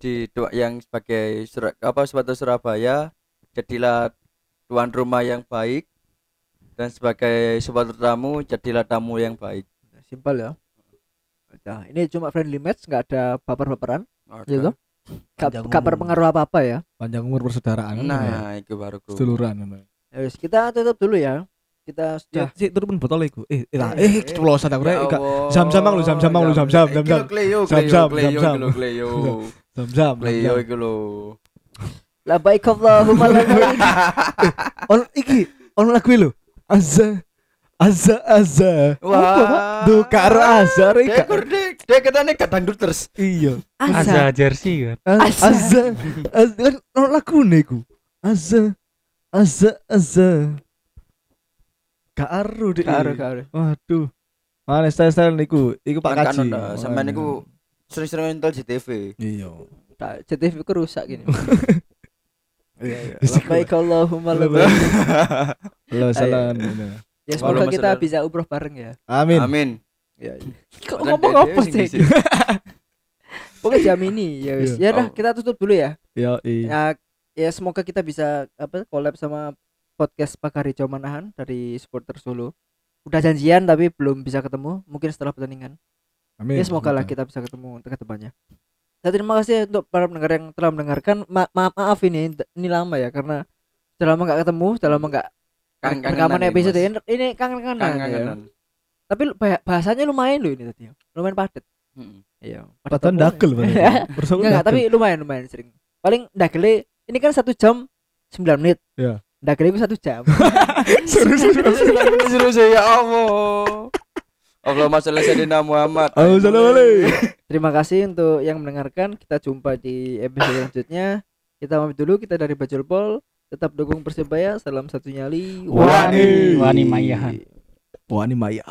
di dua yang sebagai apa sepatu Surabaya jadilah tuan rumah yang baik dan sebagai sepatu tamu jadilah tamu yang baik. simpel ya nah, ini cuma friendly match nggak ada baper-baperan gitu gak, Panjang gak umur. berpengaruh apa-apa ya Panjang umur persaudaraan. ya. Nah, itu baru seduluran ngono. Ya wis, kita tutup dulu ya kita Ya, sudah sik turun botol iku. Eh, eh, lah, Eh, eh, ceplosan aku rek. Ya Gak- Allah. Zam-zam mang lu, zam-zam mang lu, kilo Cleo, Zam-zam, Cleo, Cleo, zam-zam. kilo Cleo. Zam-zam. Cleo zam-zam. iku lho. La baik Allahumma la baik On iki, on lagu lho. Azza Azza Azza. Wah. Duh karo Azza rek. Dek dek, dek ketane kadang terus. Iya. Ada jersey kan. Azza. Azza. Azza kan on lagu niku. Azza Azza Azza. Karo dek. karo karo Waduh. Mana style-style niku? Iku Pak Kan Kaji. anda, sampean niku sering-sering nonton di TV. Iya. tak CTV ku rusak gini Iya, iya. la baik Allahumma Halo, salam. ya semoga kita bisa umroh bareng ya Amin. Amin. ya kok Dan ngomong apa sih pokoknya jam ini ya wis Iya. ya dah Oh. kita tutup dulu ya Yo, iya. ya ya semoga kita bisa apa collab sama podcast Pakari Manahan dari supporter Solo udah janjian tapi belum bisa ketemu mungkin setelah pertandingan Amin. ya semoga lah kita bisa ketemu untuk ke depannya Nah, terima kasih untuk para pendengar yang telah mendengarkan. Ma maaf, maaf ini ini lama ya karena sudah lama nggak ketemu, sudah lama nggak Kangen- rekaman kangenan episode ini, ini. Ini kangen-kangenan. ya. Kangen-kangenan. Tapi lu- bah- bahasanya lumayan loh ini tadi. Lumayan padat. Mm. Iya. Pak. Bersama Enggak, tapi lumayan lumayan sering. Paling dagele ini kan satu jam 9 menit. Iya. Dagele itu satu jam. Terus ya Allah. Allahumma sholli sayyidina Muhammad. Terima kasih untuk yang mendengarkan. Kita jumpa di episode selanjutnya. Kita pamit dulu. Kita dari Bajul Pol. Tetap dukung Persebaya. Salam satu nyali. Wani. Wani Mayahan. Wah, ini Maya.